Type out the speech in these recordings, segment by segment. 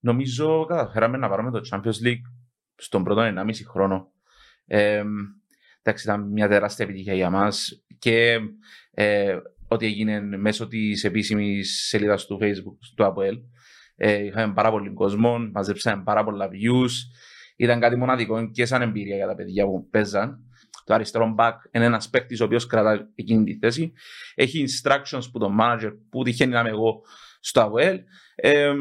νομίζω καταφέραμε να πάρουμε το Champions League στον πρώτο 1,5 χρόνο. Ε, εντάξει, ήταν μια τεράστια επιτυχία για μας και ε, ό,τι έγινε μέσω της επίσημης σελίδας του Facebook του APL. Ε, είχαμε πάρα πολύ κόσμο, μαζέψαμε πάρα πολλά views. Ήταν κάτι μοναδικό και σαν εμπειρία για τα παιδιά που παίζαν. Το αριστερό back είναι ένας παίκτης ο οποίος κρατά εκείνη τη θέση. Έχει instructions που το manager που τυχαίνει να είμαι εγώ στο AWL. Ε,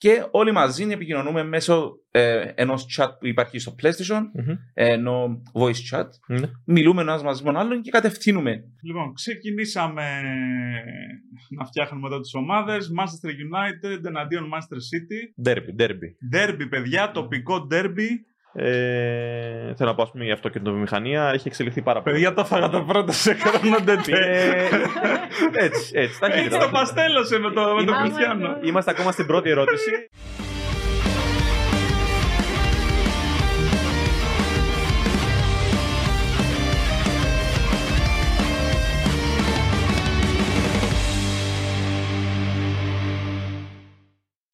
και όλοι μαζί επικοινωνούμε μέσω ε, ενός chat που υπάρχει στο PlayStation, mm-hmm. ενώ voice chat. Mm-hmm. Μιλούμε ένας μαζί με τον άλλον και κατευθύνουμε. Λοιπόν, ξεκινήσαμε να φτιάχνουμε εδώ τις ομάδες. Manchester United εναντίον Manchester City. Derby, derby. Derby, παιδιά, τοπικό derby. Ε, θέλω να πω, ας πούμε, για το βιομηχανία έχει εξελιχθεί πάρα πολύ. Παιδιά, το φάγα το πρώτο σε χρόνο ε, Έτσι, έτσι. Έτσι το παστέλωσε με το, με το Κριστιανό. Είμαστε ακόμα στην πρώτη ερώτηση.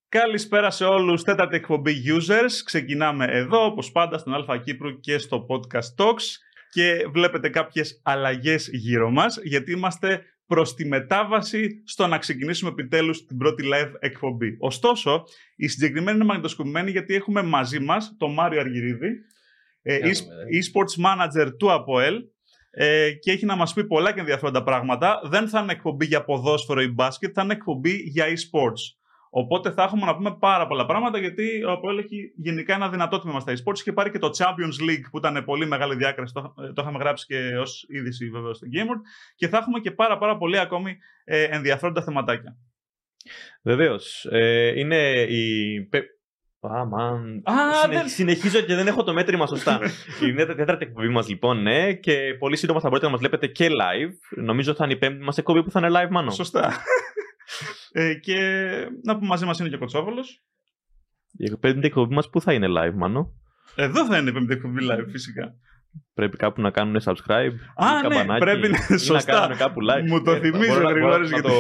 Καλησπέρα σε όλους, τέταρτη εκπομπή users. Ξεκινάμε εδώ, όπως πάντα, στην Αλφα Κύπρου και στο Podcast Talks και βλέπετε κάποιες αλλαγές γύρω μας, γιατί είμαστε προς τη μετάβαση στο να ξεκινήσουμε επιτέλους την πρώτη live εκπομπή. Ωστόσο, η συγκεκριμένη είναι μαγνητοσκοπημένη γιατί έχουμε μαζί μας τον Μάριο Αργυρίδη, ε, e-sports manager του ΑΠΟΕΛ, ε, και έχει να μας πει πολλά και ενδιαφέροντα πράγματα. Δεν θα είναι εκπομπή για ποδόσφαιρο ή μπάσκετ, θα είναι εκπομπή για e-sports. Οπότε θα έχουμε να πούμε πάρα πολλά πράγματα γιατί ο Αποέλ έχει γενικά ένα δυνατό τμήμα στα eSports και πάρει και το Champions League που ήταν πολύ μεγάλη διάκριση. Το, το είχαμε γράψει και ως είδηση βέβαια στο Gamer. Και θα έχουμε και πάρα, πάρα πολύ ακόμη ε, ενδιαφέροντα θεματάκια. Βεβαίως. Ε, είναι η. Αμάν. Συνε... Συνεχίζω και δεν έχω το μέτρημα σωστά. είναι η τέταρτη εκπομπή μας λοιπόν, ναι, και πολύ σύντομα θα μπορείτε να μας βλέπετε και live. Νομίζω θα είναι η πέμπτη μας εκπομπή που θα είναι live, μάλλον. Σωστά. Ε, και να πούμε μαζί μας είναι και ο Κοτσόβολος. Η πέμπτη εκπομπή μας πού θα είναι live, μάνο; Εδώ θα είναι η πέμπτη εκπομπή live, φυσικά. Πρέπει κάπου να κάνουν subscribe. Α, ναι, πρέπει να σωστά. να κάνουν κάπου live. Μου το ε, θυμίζει ο Γρηγόρης. Να, το,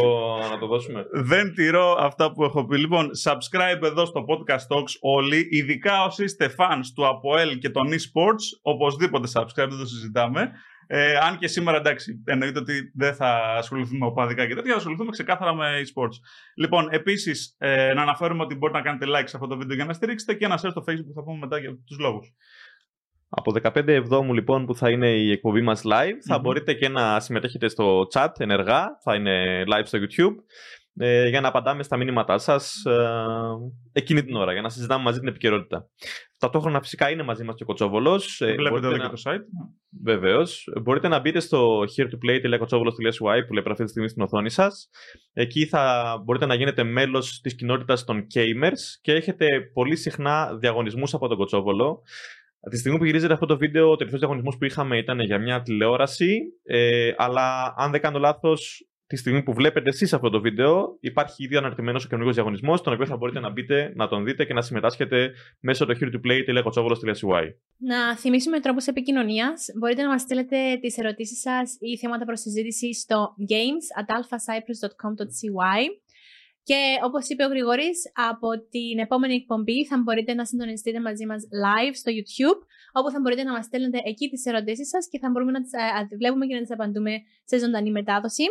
να το δώσουμε. Δεν τηρώ αυτά που έχω πει. Λοιπόν, subscribe εδώ στο Podcast Talks όλοι. Ειδικά όσοι είστε fans του Αποέλ και των eSports. Οπωσδήποτε subscribe, δεν το συζητάμε. Ε, αν και σήμερα εντάξει, εννοείται ότι δεν θα ασχοληθούμε με οπαδικά και τέτοια, θα ασχοληθούμε ξεκάθαρα με e-sports. Λοιπόν, επίσης, ε, να αναφέρουμε ότι μπορείτε να κάνετε like σε αυτό το βίντεο για να στηρίξετε και ένα share στο Facebook που θα πούμε μετά για τους λόγους. Από 15 Εβδόμου λοιπόν που θα είναι η εκπομπή μας live, θα μπορείτε και να συμμετέχετε στο chat ενεργά, θα είναι live στο YouTube ε, για να απαντάμε στα μήνυματά σας ε, εκείνη την ώρα, για να συζητάμε μαζί την επικαιρότητα. Ταυτόχρονα φυσικά είναι μαζί μας και ο Κοτσόβολος. Ε, βλέπετε εδώ και το site. Βεβαίως. Μπορείτε να μπείτε στο here to play.kotsovolos.ui που λέει αυτή της στιγμή στην οθόνη σας. Εκεί θα μπορείτε να γίνετε μέλος της κοινότητας των gamers και έχετε πολύ συχνά διαγωνισμούς από τον Κοτσόβολο. Τη στιγμή που γυρίζεται αυτό το βίντεο, ο τελευταίος διαγωνισμός που είχαμε ήταν για μια τηλεόραση. Ε, αλλά αν δεν κάνω λάθος, τη στιγμή που βλέπετε εσείς αυτό το βίντεο, υπάρχει ήδη αναρτημένος ο καινούργιος διαγωνισμός, τον οποίο θα μπορείτε να μπείτε, να τον δείτε και να συμμετάσχετε μέσω του to play.kotsovolos.ui. Να θυμίσουμε τρόπους επικοινωνίας. Μπορείτε να μας στείλετε τις ερωτήσεις σας ή θέματα προς συζήτηση στο games at alphacyprus.com.cy. Και όπως είπε ο Γρηγόρης, από την επόμενη εκπομπή θα μπορείτε να συντονιστείτε μαζί μας live στο YouTube, όπου θα μπορείτε να μας στέλνετε εκεί τις ερωτήσεις σας και θα μπορούμε να τις ε, βλέπουμε και να τις απαντούμε σε ζωντανή μετάδοση.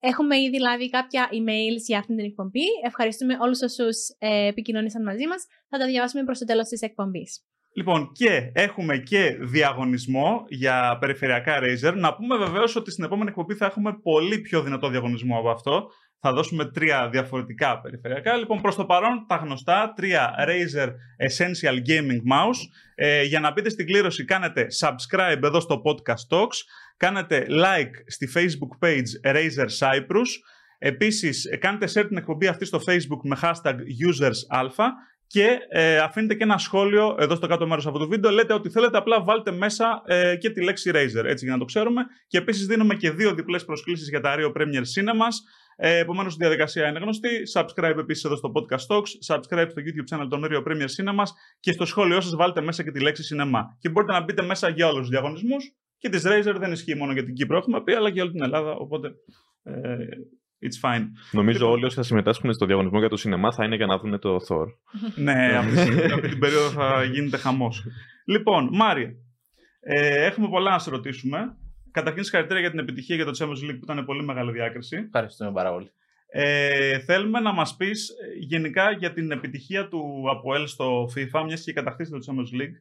Έχουμε ήδη λάβει κάποια emails για αυτήν την εκπομπή. Ευχαριστούμε όλους όσους ε, επικοινωνήσαν μαζί μας. Θα τα διαβάσουμε προς το τέλος της εκπομπής. Λοιπόν, και έχουμε και διαγωνισμό για περιφερειακά Razer. Να πούμε βεβαίως ότι στην επόμενη εκπομπή θα έχουμε πολύ πιο δυνατό διαγωνισμό από αυτό. Θα δώσουμε τρία διαφορετικά περιφερειακά. Λοιπόν, προς το παρόν τα γνωστά τρία Razer Essential Gaming Mouse. Ε, για να μπείτε στην κλήρωση κάνετε subscribe εδώ στο Podcast Talks. Κάνετε like στη Facebook page Razer Cyprus. Επίσης, κάνετε share την εκπομπή αυτή στο Facebook με hashtag usersαλφα και ε, αφήνετε και ένα σχόλιο εδώ στο κάτω μέρος αυτού του βίντεο. Λέτε ότι θέλετε, απλά βάλτε μέσα ε, και τη λέξη Razer, έτσι για να το ξέρουμε. Και επίσης δίνουμε και δύο διπλές προσκλήσεις για τα Rio Premier Cinemas. Ε, Επομένως, η διαδικασία είναι γνωστή. Subscribe επίσης εδώ στο Podcast Talks. Subscribe στο YouTube channel των Rio Premier Cinema και στο σχόλιο σας βάλτε μέσα και τη λέξη Cinema. Και μπορείτε να μπείτε μέσα για όλους τους διαγωνισμούς. Και της Razer δεν ισχύει μόνο για την Κύπρο, έχουμε πει, αλλά και για όλη την Ελλάδα. Οπότε ε, It's fine. Νομίζω Λοιπόν- όλοι όσοι θα συμμετάσχουν στο διαγωνισμό για το σινεμά θα είναι για να δουν το Thor. ναι, αυτή, αυτή την περίοδο θα γίνεται χαμός. Λοιπόν, Μάρια, ε, έχουμε πολλά να σε ρωτήσουμε. Καταρχήν, συγχαρητήρια για την επιτυχία για το Champions League που ήταν πολύ μεγάλη διάκριση. Ευχαριστούμε πάρα πολύ. Ε, θέλουμε να μας πεις ε, γενικά για την επιτυχία του ΑΠΟΕΛ στο FIFA, μιας και κατακτήσετε το Champions League.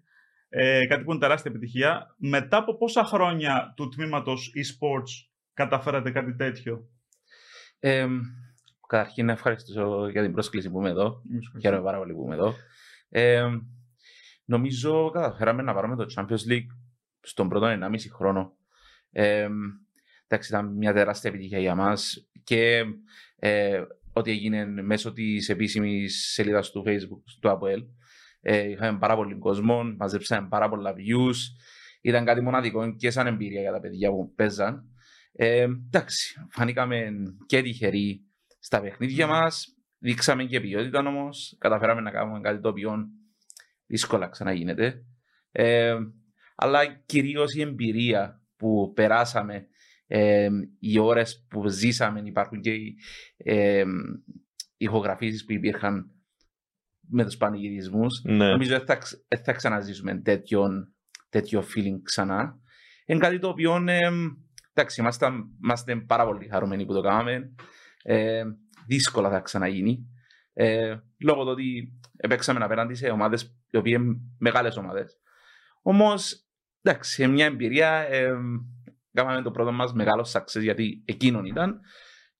Ε, κάτι που είναι τεράστια επιτυχία. Μετά από πόσα χρόνια του τμήματος e-sports καταφέρατε κάτι τέτοιο; Ε, καταρχήν να ευχαριστήσω για την πρόσκληση που είμαι εδώ. Χαίρομαι πάρα πολύ που είμαι εδώ. Ε, νομίζω καταφέραμε να πάρουμε το Champions League στον πρώτο 1,5 χρόνο. Ε, εντάξει, ήταν μια τεράστια επιτυχία για μας και ε, ό,τι έγινε μέσω της επίσημης σελίδας του Facebook του APL. Ε, είχαμε πάρα πολύ κόσμο, μαζέψαμε πάρα πολλά views. Ήταν κάτι μοναδικό και σαν εμπειρία για τα παιδιά που παίζαν. Ε, εντάξει, φανήκαμε και τυχεροί στα παιχνίδια μας. Δείξαμε και ποιότητα όμως. Καταφέραμε να κάνουμε κάτι το οποίο δύσκολα ξαναγίνεται. Ε, αλλά κυρίως η εμπειρία που περάσαμε, ε, οι ώρες που ζήσαμε, υπάρχουν και οι ε, ηχογραφήσεις που υπήρχαν με τους πανηγυρισμούς. Ναι. Νομίζω δεν θα, ξ- δεν θα ξαναζήσουμε τέτοιο, τέτοιο feeling ξανά. Είναι κάτι το οποίο ε, εντάξει, είμαστε, είμαστε πάρα πολύ χαρούμενοι που το κάναμε. Ε, δύσκολα θα ξαναγίνει. Ε, λόγω του ότι παίξαμε απέναντι σε ομάδες οι οποίες μεγάλες ομάδες. Όμως, εντάξει, μια εμπειρία. Ε, κάναμε το πρώτο μας μεγάλο success γιατί εκείνον ήταν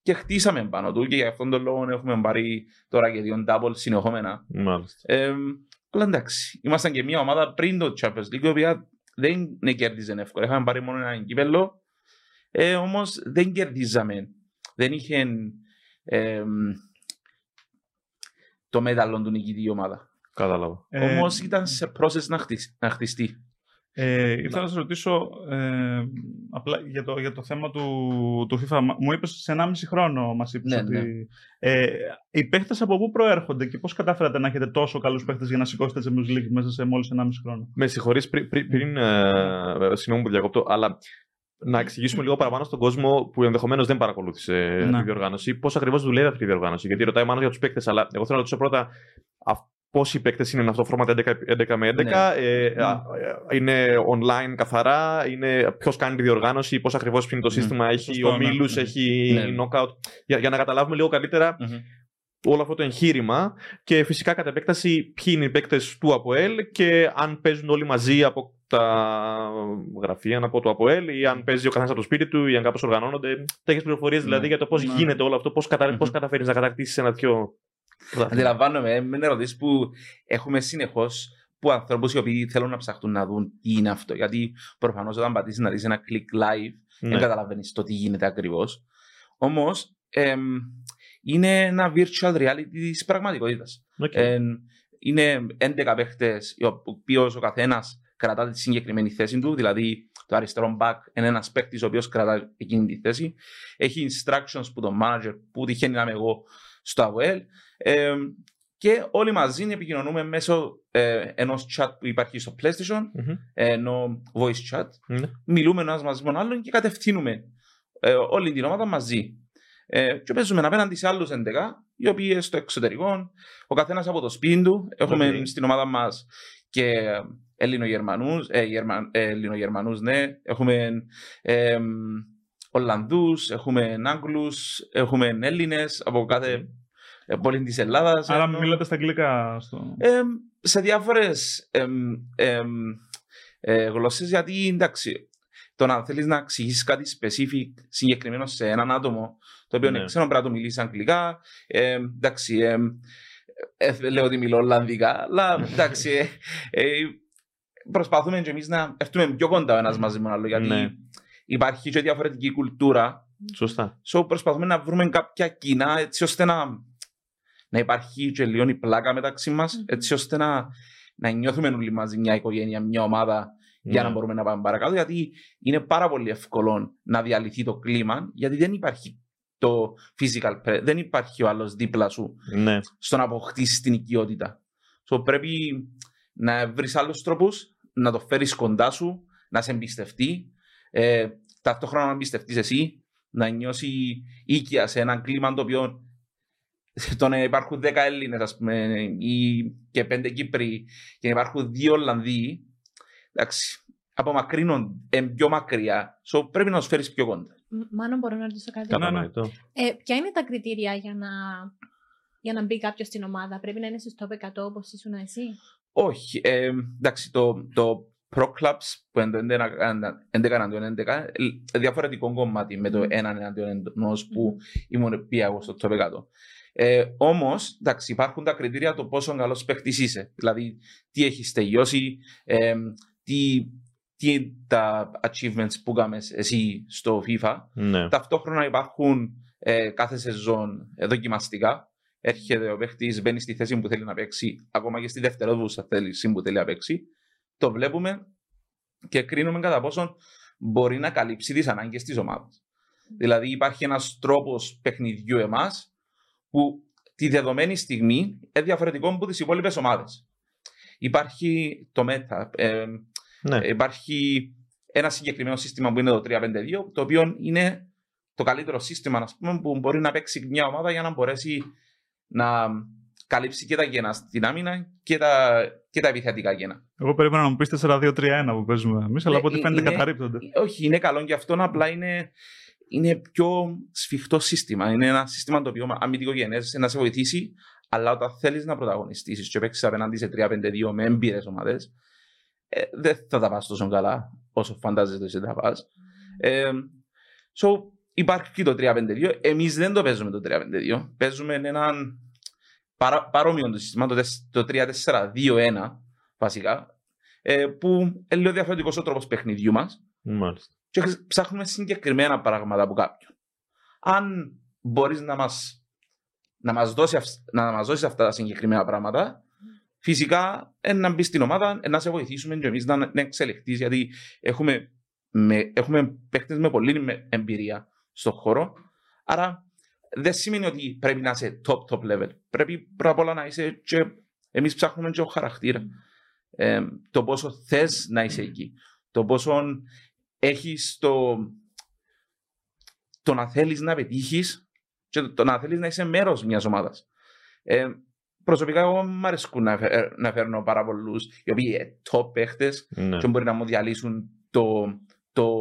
και χτίσαμε πάνω του και γι' αυτόν τον λόγο έχουμε πάρει τώρα και δύο double συνεχόμενα. Μάλιστα. Ε, αλλά εντάξει, ήμασταν και μια ομάδα πριν το Champions League, η οποία δεν ναι, κέρδιζε εύκολα. Είχαμε πάρει μόνο ένα κύπελο, ε, όμως δεν κερδίζαμε. Δεν είχε ε, το μέταλλο του νικητή η ομάδα. Κατάλαβα. Ε, Όμως ήταν σε process να, χτισ- να χτιστεί. Ε, ήθελα να σα ρωτήσω ε, απλά για το, για το θέμα του, του FIFA. Μα- Μου είπες σε 1,5 χρόνο μας είπες Ναι, ότι. ναι. Ε, οι παίχτες από πού προέρχονται και πώς καταφέρατε να έχετε τόσο καλούς παίχτες για να σηκώσετε Champions League μέσα σε μόλις 1,5 χρόνο; Με συγχωρείς πριν, πριν, πριν ε, συγγνώμη που διακόπτω, αλλά να εξηγήσουμε λίγο παραπάνω στον κόσμο που ενδεχομένως δεν παρακολούθησε Ναι. τη διοργάνωση, πώς ακριβώς δουλεύει αυτή η διοργάνωση. Γιατί ρωτάει μάλλον για τους παίκτε, αλλά εγώ θέλω να ρωτήσω πρώτα α- πόσοι παίκτες είναι αυτό το format 11, 11 με 11, Ναι. ε, Ναι. α, ε, είναι online καθαρά, είναι ποιος κάνει τη διοργάνωση, πώς ακριβώς είναι το Μμ. σύστημα, έχει Σωστό, ναι. ομίλους, Μμ. έχει Ναι. knockout. Για, για να καταλάβουμε λίγο καλύτερα όλο αυτό το εγχείρημα και φυσικά κατά επέκταση ποιοι είναι οι παίκτες του ΑΠΟΕΛ και αν παίζουν όλοι μαζί από τα γραφεία από το ΑΠΟΕΛ ή αν παίζει ο καθένας από το σπίτι του ή αν κάπως οργανώνονται. Τέτοιες πληροφορίες δηλαδή Ναι. για το πώς Ναι. γίνεται όλο αυτό, πώς κατα... Μμμ. πώς καταφέρεις να κατακτήσεις ένα τέτοιο. Πρωτάθλημα. Αντιλαμβάνομαι, με ερωτήσεις που έχουμε συνεχώς που ανθρώπους οι οποίοι θέλουν να ψαχτούν να δουν τι είναι αυτό. Γιατί προφανώς όταν πατήσεις να δεις ένα click live, Ναι. δεν καταλαβαίνεις το τι γίνεται ακριβώς. Όμως είναι ένα virtual reality της πραγματικότητας. Οκ. είναι 11 παίχτες, ο οποίος ο καθένας κρατά τη συγκεκριμένη θέση του. Δηλαδή, το αριστερό back είναι ένας παίκτης ο οποίος κρατά εκείνη τη θέση. Έχει instructions που το manager που τυχαίνει να είμαι εγώ στο AOL. Ε, και όλοι μαζί επικοινωνούμε μέσω ε, ενός chat που υπάρχει στο PlayStation, Μμμ. ε, ενώ voice chat. Ναι. Μιλούμε ένας μαζί με τον άλλον και κατευθύνουμε ε, όλη την ομάδα μαζί. Ε, και παίζουμε απέναντι σε άλλους 11, οι οποίοι στο εξωτερικό, ο καθένας από το σπίτι του. Έχουμε Οκ. στην ομάδα μας και Έλληνο-Γερμανούς, ε, Γερμα, ε, Έλληνο-Γερμανούς, ναι. Έχουμε ε, Ολλανδούς, έχουμε Άγγλους, έχουμε Έλληνες από κάθε ε, πόλη της Ελλάδας. Άρα Ενώ- μιλάτε στα αγγλικά. Στο... ε, σε διάφορες εμ, εμ, ε, γλώσσες γιατί εντάξει το να θέλεις να εξηγήσεις κάτι specific συγκεκριμένο σε έναν άτομο το οποίο Ναι. δεν ξέρω πρέπει να το μιλήσεις αγγλικά ε, εντάξει εμ, ε, δεν λέω ότι μιλώ Ολλανδικά αλλά εντάξει ε, ε, προσπαθούμε και εμείς να έρθουμε πιο κοντά ο ένας μαζί με τον άλλο γιατί Ναι. Υπάρχει και διαφορετική κουλτούρα Σωστά. So, προσπαθούμε να βρούμε κάποια κοινά έτσι ώστε να, να υπάρχει και λίγο η πλάκα μεταξύ μας, Μμμ. έτσι ώστε να, να νιώθουμε όλοι μαζί μια οικογένεια, μια ομάδα για Ναι. να μπορούμε να πάμε παρακάτω. Γιατί είναι πάρα πολύ εύκολο να διαλυθεί το κλίμα, γιατί δεν υπάρχει το physical pre- δεν υπάρχει ο άλλος δίπλα σου Ναι. στο να αποκτήσεις την οικειότητα. So, πρέπει να βρεις άλλους τρόπους να το φέρεις κοντά σου, να σε εμπιστευτεί, ε, ταυτόχρονα να εμπιστευτείς εσύ να νιώσει οίκια σε έναν κλίμα το οποίο το να υπάρχουν 10 Έλληνες, ας πούμε, ή και 5 Κύπροι και να υπάρχουν δύο Ολλανδοί, εντάξει, απομακρύνουν ε, πιο μακριά. So, πρέπει να τους φέρεις πιο κοντά. Μ- Μάλλον μπορώ να ρωτήσω κάτι. Καλά. Κατανοητό. Ε, ποια είναι τα κριτήρια για να, για να μπει κάποιος στην ομάδα, Πρέπει να είναι στο top 100 όπως ήσουν εσύ; Όχι. Ε, εντάξει, το, το Pro Clubs που είναι το 11 εναντίον 11, ε, διαφορετικό κομμάτι με το Μμμ. έναν εναντίον ενός που ήμουν πια εγώ στο top 100. Ε, Όμως, εντάξει, υπάρχουν τα κριτήρια το πόσο καλός παίχτη είσαι. Δηλαδή, τι έχεις τελειώσει, ε, τι, τι είναι τα achievements που κάνεις εσύ στο FIFA. Ναι. Ταυτόχρονα υπάρχουν ε, κάθε σεζόν ε, δοκιμαστικά. Έρχεται ο παίχτη, μπαίνει στη θέση που θέλει να παίξει, ακόμα και στη δευτερόδουσα θέση που θέλει να παίξει. Το βλέπουμε και κρίνουμε κατά πόσον μπορεί να καλύψει τις ανάγκες της ομάδας. Δηλαδή, υπάρχει ένας τρόπος παιχνιδιού εμάς που τη δεδομένη στιγμή είναι διαφορετικό από τις υπόλοιπες ομάδες. Υπάρχει το Meta, ε, ναι. Υπάρχει ένα συγκεκριμένο σύστημα που είναι το 352, το οποίο είναι το καλύτερο σύστημα ας πούμε, που μπορεί να παίξει μια ομάδα για να μπορέσει να καλύψει και τα γένα στην άμυνα και τα, και τα επιθετικά γένα. Εγώ περίμενα να μου πεις 4-2-3-1 που παίζουμε εμείς, αλλά από ό,τι Ε, φαίνεται είναι- καταρρύπτονται. Όχι, είναι καλό και αυτό, απλά είναι, είναι πιο σφιχτό σύστημα. Είναι ένα σύστημα το οποίο αμυντικογενέ να σε βοηθήσει, αλλά όταν θέλεις να πρωταγωνιστήσεις και παίξεις απέναντι σε 3-5-2 με έμπειρες ομάδες, ε, δεν θα τα πας τόσο καλά όσο φαντάζεσαι ότι θα πας. Ε, so, υπάρχει και το 3-5-2. Εμείς δεν το παίζουμε το 3-5-2. Παίζουμε έναν παρά, παρόμοιο το σύστημα, το, τεσ- το 3-4-2-1 βασικά, ε, που είναι λίγο διαφορετικός ο τρόπος παιχνιδιού μας Μάλιστα. και χρησ- ψάχνουμε συγκεκριμένα πράγματα από κάποιον. Αν μπορείς να μας να μας δώσει, αυ- να μας δώσεις αυτά τα συγκεκριμένα πράγματα, φυσικά ε, να μπεις στην ομάδα, ε, να σε βοηθήσουμε και εμείς να, να εξελιχθείς, γιατί έχουμε, με, έχουμε παίχτες με πολλή με- εμπειρία στον χώρο, άρα δεν σημαίνει ότι πρέπει να είσαι top top level. Πρέπει πρώτα απ' όλα να είσαι και εμείς ψάχνουμε και ο χαρακτήρα. Ε, το πόσο θες να είσαι εκεί. Το πόσο έχεις το, το να θέλεις να πετύχεις και το, το να θέλεις να είσαι μέρος μιας ομάδας. Ε, προσωπικά εγώ μου αρέσκουν να, φε- να φέρνω πάρα πολλούς οι οποίοι είναι top παίχτες Ναι. και μπορεί να μου διαλύσουν το, το,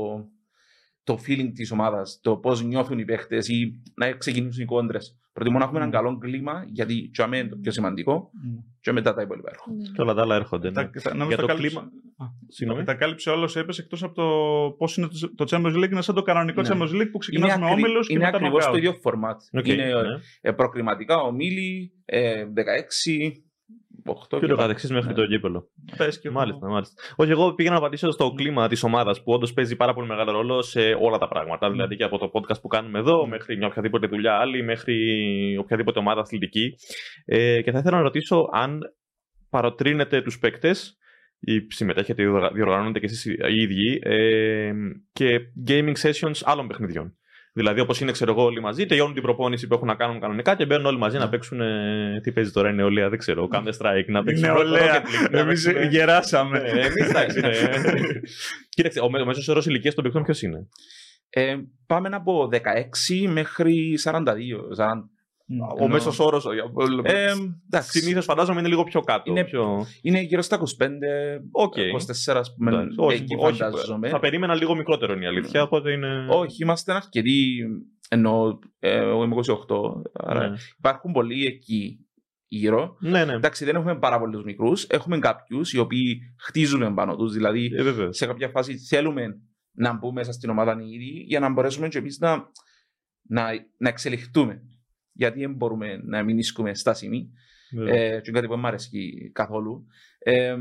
το feeling της ομάδας, το πώς νιώθουν οι παίχτες ή να ξεκινήσουν οι κόντρες. Προτιμώ να έχουμε έναν Μμ. καλό κλίμα, γιατί για μένα είναι το πιο σημαντικό και μετά τα υπόλοιπα έρχονται. Και όλα τα άλλα έρχονται. ναι. Τα- τα- νομίζω Για τα το κάλυψε- κλίμα. Α, Συγγνώμη. Τα κάλυψε όλα όσα είπε εκτός από το πώς είναι το, το Champions League. Είναι σαν το κανονικό Ναι. Champions League που ξεκινάς με ακριβ- όμιλους και είναι μετά ακριβώς το knockout. ίδιο format. Οκ, Είναι ναι. ε, προκριματικά ομίλοι, ε, 16, 8 Και ούτω καθεξής μέχρι Ναι. το γήπεδο. Πες και εγώ. Μάλιστα, μάλιστα. Όχι, εγώ πήγα να απαντήσω στο κλίμα της ομάδας που όντως παίζει πάρα πολύ μεγάλο ρόλο σε όλα τα πράγματα. Δηλαδή και από το podcast που κάνουμε εδώ μέχρι μια οποιαδήποτε δουλειά άλλη, μέχρι οποιαδήποτε ομάδα αθλητική. Ε, και θα ήθελα να ρωτήσω αν παροτρύνετε τους παίκτες ή συμμετέχετε ή διοργα- διοργανώνετε και εσείς οι ίδιοι ε, και gaming sessions άλλων παιχνιδιών. Δηλαδή, όπως είναι, ξέρω εγώ, όλοι μαζί, τελειώνουν την προπόνηση που έχουν να κάνουν κανονικά και μπαίνουν όλοι μαζί να παίξουν. ε, τι παίζει τώρα, η νεολαία, δεν ξέρω. Counter Strike, να παίξουν. Νεολαία. Rocket League, να Εμείς παίξουν- γεράσαμε. ναι, εμείς εντάξει, ναι. Κοίταξε, ο, μέ- ο μέσος όρος ηλικίας των παιχτών ποιος είναι; Ε, πάμε από 16 μέχρι 42. 40. Ο μέσος όρος. Ε, εντάξει, Συνήθως φαντάζομαι είναι λίγο πιο κάτω. Είναι- πιο... είναι γύρω στα 25, Οκ. 24 ας πούμε. Εντάξει, όχι, εκεί όχι, φαντάζομαι. θα περίμενα λίγο μικρότερο είναι η αλήθεια. Οπότε είναι. Όχι, είμαστε αρκετοί, ενώ ε, εγώ είμαι 28, άρα Ναι. υπάρχουν πολλοί εκεί γύρω. Ναι, ναι. Εντάξει, δεν έχουμε πάρα πολλούς μικρούς. Έχουμε κάποιους οι οποίοι χτίζουν πάνω τους. Δηλαδή, Ε, βέβαια. σε κάποια φάση θέλουμε να μπούμε μέσα στην ομάδα ήδη για να μπορέσουμε και εμείς να, να, να εξελιχθούμε. Γιατί δεν μπορούμε να μην ίσκουμε στάσιμοι. Βέβαια. Ε, και είναι κάτι που δεν μου αρέσει καθόλου. Ε,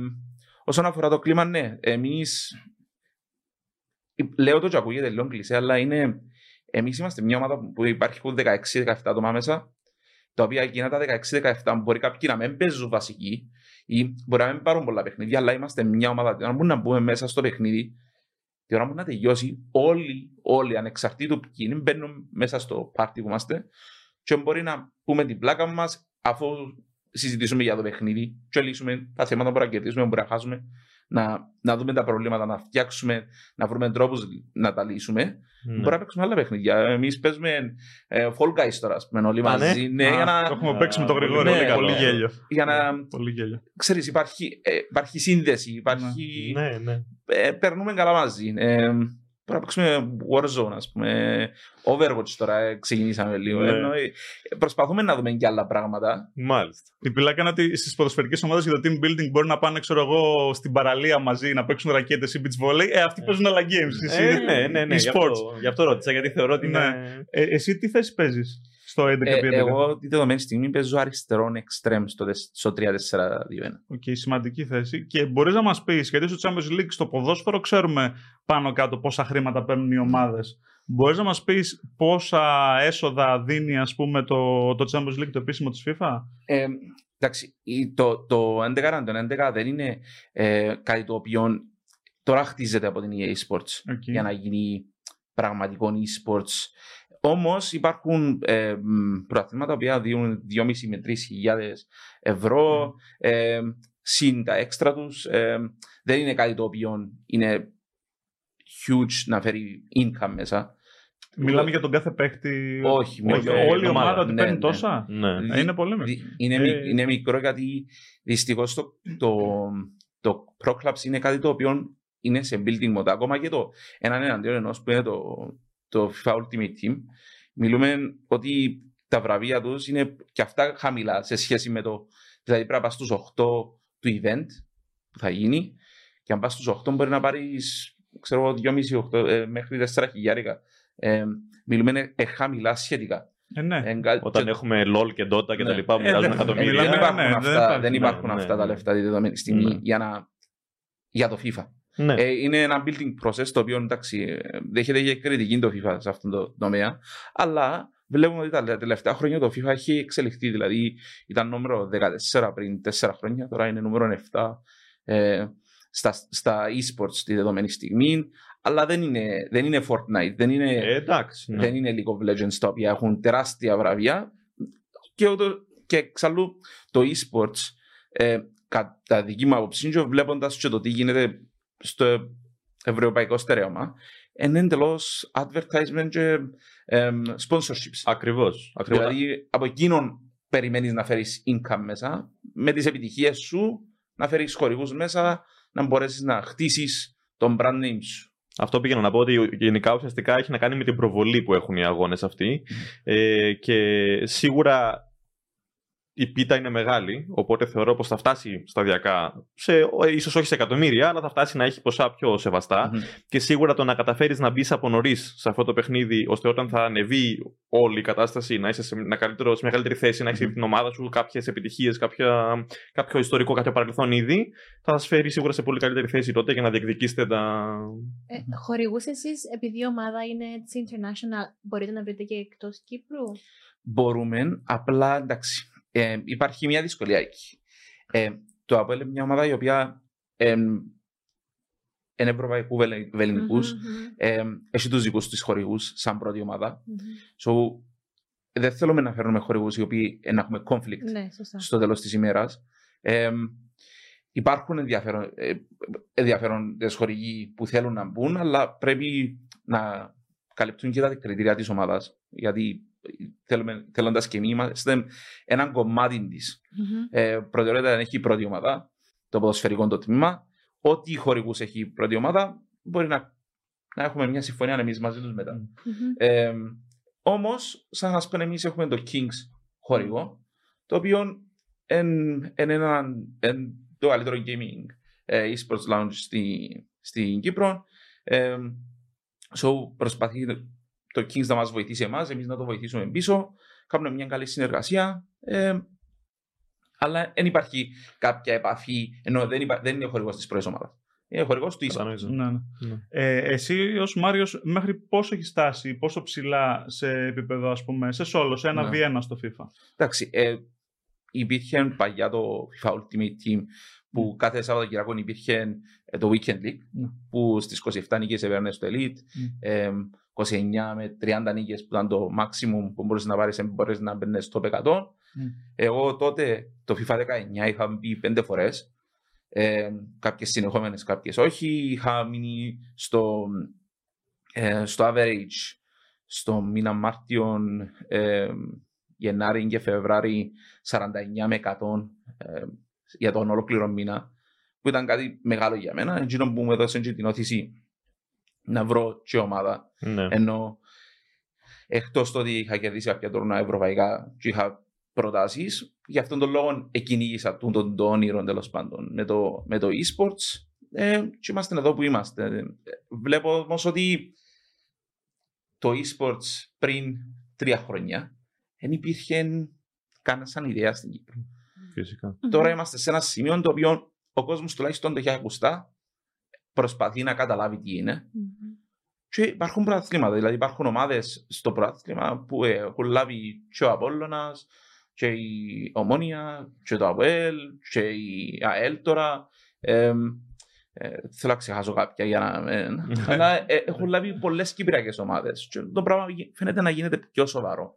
όσον αφορά το κλίμα, ναι, εμείς. Λέω το και ακούγεται λίγο κλεισέ, αλλά είναι. Εμείς είμαστε μια ομάδα που υπάρχουν 16-17 άτομα μέσα, τα οποία εκείνα τα 16-17 μπορεί κάποιοι να μην παίζουν βασικοί ή μπορεί να μην πάρουν πολλά παιχνίδια, αλλά είμαστε μια ομάδα. Την ώρα που να μπούμε μέσα στο παιχνίδι, την ώρα που να τελειώσει, όλοι, όλοι ανεξαρτήτου ποιοι είναι, μπαίνουν μέσα στο πάρτι που είμαστε και μπορεί να πούμε την πλάκα μας αφού συζητήσουμε για το παιχνίδι και λύσουμε τα θέματα που μπορούμε να κερδίσουμε, που μπορούμε να χάσουμε. να, να δούμε τα προβλήματα, να φτιάξουμε, να βρούμε τρόπους να τα λύσουμε. Ναι. Μπορεί να παίξουμε άλλα παιχνίδια. Εμείς παίζουμε ε, Fall Guys τώρα, ας πούμε, όλοι Α, ναι; μαζί. Ναι, Α, για να, Το έχουμε παίξει με το Γρηγόρη. Ναι, πολύ καλό. πολύ γέλιο. για να Πολύ γέλιο. ξέρεις, υπάρχει, ε, υπάρχει σύνδεση, υπάρχει, Ναι, ναι. ε, περνούμε καλά μαζί. Ε, Μπορεί να παίξουμε Warzone, ας πούμε. Overwatch τώρα ε, ξεκινήσαμε λίγο. Ναι. Ενώ, ε, προσπαθούμε να δούμε και άλλα πράγματα. Μάλιστα. Η πιλάκα είναι ότι στις ποδοσφαιρικές ομάδες για το team building μπορεί να πάνε, ξέρω εγώ, στην παραλία μαζί να παίξουν ρακέτες ή beach volley. Ε, αυτοί παίζουν άλλα games. Εσύ, Ε, ναι, ναι, ναι. Γι' e-sports. αυτό, γι' αυτό ρώτησα, γιατί θεωρώ ότι Ναι. είναι. Ε, εσύ τι θέση παίζεις; Στο 11 Ε, επί 11. εγώ τη δεδομένη στιγμή παίζω αριστερόν εξτρέμ στο, δες- στο 3-4-2-1. Οκ, σημαντική θέση. Και μπορείς να μας πεις, γιατί στο Champions League στο ποδόσφαιρο ξέρουμε πάνω κάτω πόσα χρήματα παίρνουν οι ομάδες. Μπορείς να μας πεις πόσα έσοδα δίνει, ας πούμε, το, το Champions League το επίσημο της FIFA; Ε, εντάξει, η- το, το 11 το 11 δεν είναι ε, κάτι το οποίο τώρα χτίζεται από την EA Sports OK. για να γίνει πραγματικό e-sports. Όμως υπάρχουν ε, μ, πρωταθλήματα τα οποία δίνουν 2,5 με 3 χιλιάδες ευρώ ε, συν τα έξτρα τους. δεν είναι κάτι το οποίο είναι huge να φέρει income μέσα. Μιλάμε για τον κάθε παίχτη. Όχι, Όχι, μιλάμε για όλη η ομάδα ότι Ναι, παίρνει ναι. τόσα; Ναι. Ε, είναι πολύ Δι- μικρό. Είναι, Ε, μικ- είναι μικρό γιατί δυστυχώς το, το, το Pro Clubs είναι κάτι το οποίο είναι σε building mode. Ακόμα και το έναν εναντίον ενός που είναι το, το FIFA Ultimate Team. Μιλούμε ότι τα βραβεία τους είναι και αυτά χαμηλά σε σχέση με το. Δηλαδή πρέπει να πας στους 8 του event που θα γίνει και αν πας στους 8 μπορεί να πάρεις ξέρω εγώ 2,5 8, ε, μέχρι 4 χιλιάρικα. Ε, μιλούμε ε, χαμηλά σχετικά. Ε, ναι. Ε, κα- Όταν και- έχουμε LOL και Dota και τα Ναι. λοιπά που Ε, μοιράζουν δεν- ε, εκατομμύρια. μιλάμε- δεν υπάρχουν, ναι, δεν αυτά, υπάρχει. δεν υπάρχουν Ναι, αυτά ναι, τα ναι. λεφτά τη δεδομένη στιγμή Ναι. για, να, για το FIFA. Ναι. Ε, είναι ένα building process το οποίο εντάξει, ε, δέχεται και κριτική το FIFA σε αυτόν τον τομέα. Αλλά βλέπουμε ότι τα τελευταία χρόνια το FIFA έχει εξελιχθεί. Δηλαδή ήταν νούμερο 14 πριν 4 χρόνια, τώρα είναι νούμερο 7 ε, στα, στα e-sports τη δεδομένη στιγμή. Αλλά δεν είναι, δεν είναι Fortnite, δεν είναι, Ε, εντάξει. ναι. δεν είναι League of Legends τα οποία έχουν τεράστια βραβεία και, ούτω, και εξαλλού το e-sports ε, κατά δική μου άποψη και βλέποντας και το τι γίνεται στο ευρωπαϊκό στερέωμα είναι εντελώς advertisement και εμ, sponsorships. Ακριβώς. Ακριβώς. Δηλαδή από εκείνον περιμένεις να φέρεις income μέσα με τις επιτυχίες σου να φέρεις χορηγούς μέσα να μπορέσεις να χτίσεις τον brand name σου. Αυτό πήγαινα να πω ότι γενικά ουσιαστικά έχει να κάνει με την προβολή που έχουν οι αγώνες αυτοί. Ε, και σίγουρα η πίτα είναι μεγάλη, οπότε θεωρώ πως θα φτάσει σταδιακά, σε, ε, ίσως όχι σε εκατομμύρια, αλλά θα φτάσει να έχει ποσά πιο σεβαστά. Μμμ. Και σίγουρα το να καταφέρεις να μπεις από νωρίς σε αυτό το παιχνίδι, ώστε όταν θα ανεβεί όλη η κατάσταση, να είσαι σε, ένα καλύτερο, σε μεγαλύτερη θέση, να έχεις Μμμ. την ομάδα σου κάποιες επιτυχίες, κάποια, κάποιο ιστορικό, κάποιο παρελθόν ήδη, θα σας φέρει σίγουρα σε πολύ καλύτερη θέση τότε για να διεκδικήσετε τα, Ε, Χορηγούς εσείς, επειδή η ομάδα είναι έτσι international, μπορείτε να βρείτε και εκτός Κύπρου; μπορούμε, απλά εντάξει, ε, υπάρχει μια δυσκολία εκεί. Ε, το ΑΠΟΕΛ είναι μια ομάδα η οποία ε, είναι ευρωπαϊκού βελε- βεληνικούς, Μμμ, μμμ, ε, έχει τους δικούς της χορηγούς σαν πρώτη ομάδα. μμμ. So, δεν θέλουμε να φέρουμε χορηγούς οι οποίοι ε, να έχουμε conflict Ναι, σωστά. στο τέλος της ημέρας. Ε, υπάρχουν ενδιαφέρον, ε, ενδιαφέροντες χορηγοί που θέλουν να μπουν, αλλά πρέπει να καλυπτούν και τα κριτήρια της ομάδας. Γιατί θέλουμε, θέλοντας και εμείς είμαστε ένα κομμάτι της. Μμμ. Ε, προτεραιότητα δεν έχει η πρώτη ομάδα, το ποδοσφαιρικό το τμήμα. Ό,τι χορηγούς έχει η πρώτη ομάδα, μπορεί να, να έχουμε μια συμφωνία εμείς μαζί τους μετά. Μμμ. Ε, Όμως, σαν να πούμε, εμείς έχουμε το Kings χορηγό, το οποίο είναι ένα, εν, το καλύτερο gaming ε, e-sports lounge στη, στην Κύπρο. Ε, so, προσπαθεί το Kings να μας βοηθήσει εμάς, εμείς να το βοηθήσουμε πίσω. Κάνουμε μια καλή συνεργασία. Ε, αλλά δεν υπάρχει κάποια επαφή, ενώ δεν, υπά, δεν είναι χορηγός της πρώτης ομάδας. Είναι χορηγός του e-sports. Κατανοήσω. Ναι, ναι. Ναι. Ε, εσύ ως Μάριος μέχρι πόσο έχεις στάσει, πόσο ψηλά σε επίπεδο ας πούμε, σε solo, σε ένα Ναι. V1 στο FIFA; Εντάξει, ε, υπήρχε παλιά το FIFA Ultimate Team που κάθε Σαββατοκυριακό υπήρχε ε, το Weekend League Ναι. που στις 27 νίκες έβαιρνε στο Elite, ε, 29 με 30 νίκες που ήταν το maximum που μπορείς να πάρεις, μπορείς να μπαίνεις στο 100. Mm. Εγώ τότε το FIFA 19 είχα μπει πέντε φορές Ε, κάποιες συνεχόμενες, κάποιες όχι. Είχα μείνει στο, ε, στο average στο μήνα Μάρτιο, ε, Γενάρη και Φεβράρι 49 με 100 ε, για τον ολόκληρο μήνα που ήταν κάτι μεγάλο για μένα. Εκείνο που μου έδωσε και την όθηση να βρω και ομάδα. Ναι. Ενώ εκτός το ότι είχα κερδίσει κάποια τουρνά ευρωπαϊκά και είχα προτάσεις, γι' αυτόν τον λόγο εκκυνήγησα τον, τον, τον όνειρο τέλος πάντων με το, με το e-sports. Ε, και είμαστε εδώ που είμαστε. Ε, Βλέπω όμως ότι το e-sports πριν τρία χρόνια δεν υπήρχε κανένα σαν ιδέα στην Κύπρο. Φυσικά. Τώρα είμαστε σε ένα σημείο το οποίο ο κόσμος τουλάχιστον το έχει ακουστά, προσπαθεί να καταλάβει τι είναι. Μμμ. Και υπάρχουν πρωταθλήματα, δηλαδή υπάρχουν ομάδες στο πρωτάθλημα που έχουν λάβει και ο Απόλλωνας και η Ομόνια και το ΑΠΟΕΛ και η ΑΕΛ τώρα. Ε, ε, θέλω να ξεχάσω κάποια για να. ε, αλλά ε, έχουν λάβει πολλές κυπριακές ομάδες. Και το πράγμα φαίνεται να γίνεται πιο σοβαρό.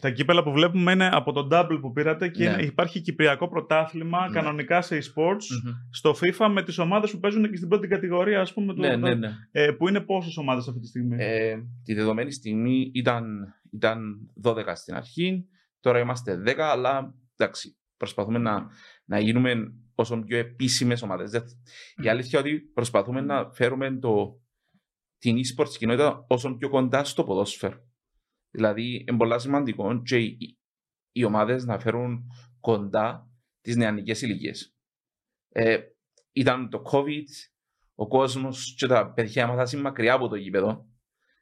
Τα κύπελα που βλέπουμε είναι από το double που πήρατε και Ναι. είναι- υπάρχει κυπριακό πρωτάθλημα Ναι. κανονικά σε e-sports Μμμ. στο FIFA με τις ομάδες που παίζουν και στην πρώτη κατηγορία ας πούμε. του- Ναι, ναι, ναι. Ε, που είναι πόσες ομάδες αυτή τη στιγμή; Ε, τη δεδομένη στιγμή ήταν, ήταν 12 στην αρχή, τώρα είμαστε 10, αλλά εντάξει, προσπαθούμε να, να γίνουμε όσο πιο επίσημες ομάδες. Η αλήθεια είναι ότι προσπαθούμε να φέρουμε το, την e-sports κοινότητα όσο πιο κοντά στο ποδόσφαιρο. Δηλαδή, είναι πολύ σημαντικό και οι, οι ομάδε να φέρουν κοντά τι νεανικέ ηλικίε. Ε, ήταν το COVID, ο κόσμο και τα παιδιά έμαθαν μακριά από το γήπεδο,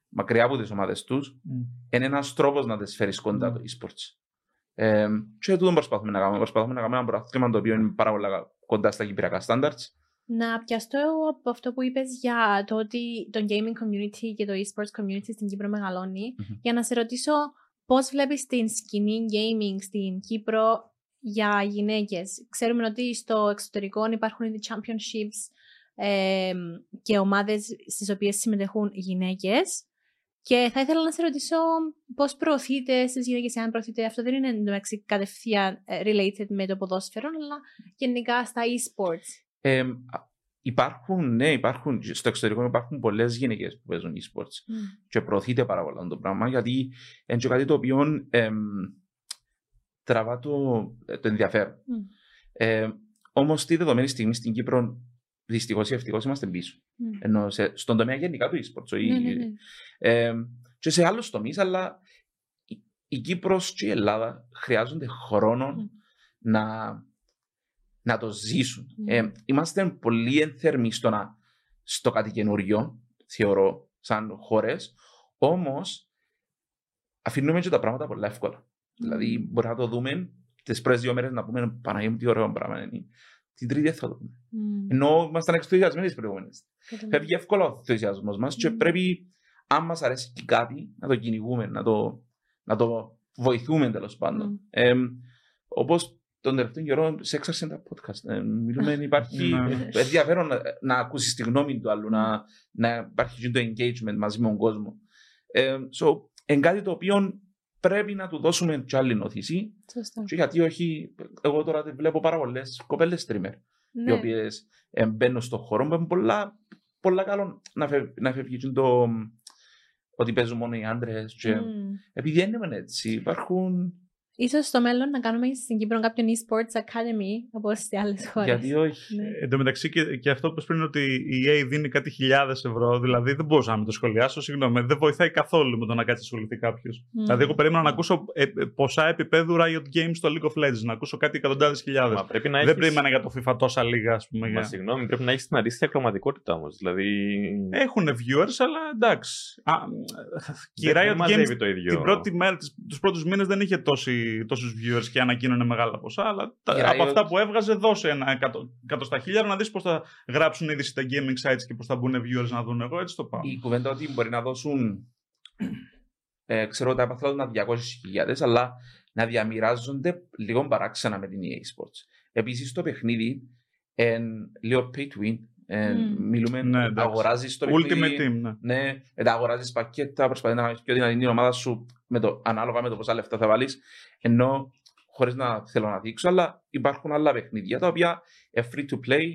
μακριά από τι ομάδε του, Μμ. είναι ένα τρόπο να τι φέρει κοντά το e-sports. Ε, και τούτο προσπαθούμε να κάνουμε. Προσπαθούμε να κάνουμε ένα πρωτάθλημα το οποίο είναι πάρα πολύ κοντά στα κυπριακά standards. Να πιαστώ από αυτό που είπες για το ότι το gaming community και το esports community στην Κύπρο μεγαλώνει, Μμμ. για να σε ρωτήσω πώς βλέπεις την σκηνή gaming στην Κύπρο για γυναίκες; Ξέρουμε ότι στο εξωτερικό υπάρχουν ήδη championships ε, και ομάδες στις οποίες συμμετέχουν γυναίκες. Και θα ήθελα να σε ρωτήσω πώς προωθείτε στις γυναίκες, αν προωθείτε. Αυτό δεν είναι εντωμεταξύ κατευθείαν ε, related με το ποδόσφαιρο, αλλά γενικά στα e-sports. Ε, α, υπάρχουν, ναι, υπάρχουν, στο εξωτερικό υπάρχουν πολλές γυναίκες που παίζουν e-sports και προωθείται πάρα πολύ το πράγμα γιατί είναι και κάτι το οποίο εμ, τραβά το, ε, το ενδιαφέρον. Μμ. Ε, Όμως, τη δεδομένη στιγμή στην Κύπρο, δυστυχώς ή ευτυχώς είμαστε πίσω. Μμ. Ενώ σε, στον τομέα γενικά του e-sports. όχι- Ναι, ναι, ναι. Ε, και σε άλλους τομείς, αλλά η, η Κύπρος και η Ελλάδα χρειάζονται χρόνο Μμ. να, να το ζήσουν. Μμ. Ε, είμαστε πολύ ενθερμοί στο, να, στο κάτι καινούριο, θεωρώ, σαν χώρες. Όμως, αφήνουμε και τα πράγματα πολύ εύκολα. Δηλαδή, μπορεί να το δούμε τις πρώτες δύο μέρες να πούμε Παναγία μου τι ωραίο πράγμα είναι. Την τρίτη δεν θα το δούμε. Μμ. Ενώ ήμασταν εξωτερικιασμένοι τις προηγούμενες. Καταλαβαίνω. Φεύγει εύκολα ο ενθουσιασμός μας και Μμμ. πρέπει, αν μας αρέσει και κάτι, να το κυνηγούμε, να το, να το βοηθούμε τέλος πάντων. Μμ. Ε, Όπως τον τελευταίο καιρό σε έξαρσαν τα podcast. Ε, μιλούμε, υπάρχει Ναι. ενδιαφέρον να, να ακούσεις τη γνώμη του άλλου, να, να υπάρχει και το engagement μαζί με τον κόσμο. Ε, so, είναι κάτι το οποίο πρέπει να του δώσουμε κι άλλη νοθήση. Σωστά. Και γιατί όχι, εγώ τώρα βλέπω πάρα πολλές κοπέλες streamer οι Ναι. οποίες μπαίνουν στον χώρο που είναι πολλά, πολλά καλό να φεύγει, να φεύγει και το ότι παίζουν μόνο οι άντρες. Μμ. Επειδή δεν είναι έτσι, υπάρχουν. Ίσως στο μέλλον να κάνουμε στην Κύπρο κάποιον e-sports academy όπως σε άλλες χώρες. Γιατί όχι. Ναι. Εν τω μεταξύ και, και αυτό που πριν ότι η EA δίνει κάτι χιλιάδες ευρώ, δηλαδή δεν μπορούσα να με το σχολιάσω. Συγγνώμη, δεν βοηθάει καθόλου με το να κάτσει να ασχοληθεί κάποιος. Μμ. Δηλαδή, εγώ περίμενα να ακούσω ε, ε, ποσά επίπεδου Riot Games στο League of Legends, να ακούσω κάτι εκατοντάδες χιλιάδες. Μα πρέπει να Δεν έχεις... περίμενα για το FIFA τόσα λίγα, ας πούμε. Μα Για... συγγνώμη, πρέπει να έχεις την αντίστοιχη ακροματικότητα όμως. Δηλαδή. Έχουν viewers, αλλά εντάξει. Α, και η δεν Riot Games μαζεύει το ίδιο. την πρώτη μέρα, τις- τους πρώτους μήνες δεν είχε τόσοι, τόσους viewers και ανακοίνωνε μεγάλα ποσά, αλλά τα- Η από Riot- αυτά που έβγαζε δώσε ένα εκατό, εκατοστά χιλιάρα να δεις πώς θα γράψουν είδηση τα gaming sites και πώς θα μπουν viewers να δουν εγώ, έτσι το πάω. Η κουβέντα ότι μπορεί να δώσουν. Ε, ξέρω ότι τα έπαθα να 200.000, αλλά να διαμοιράζονται λίγο παράξενα με την EA Sports. Επίσης, το παιχνίδι είναι λίγο pay to win. Ε, Μμ. Μιλούμε, Ναι, εντάξει. αγοράζεις το Ultimate παιχνίδι. Team, ναι. Ναι, μετά αγοράζεις πακέτα, προσπαθείς να κάνει πιο δυνατή την ομάδα σου με το, ανάλογα με το πόσα λεφτά θα βάλεις. Ενώ χωρίς να θέλω να δείξω, αλλά υπάρχουν άλλα παιχνίδια τα οποία είναι free to play.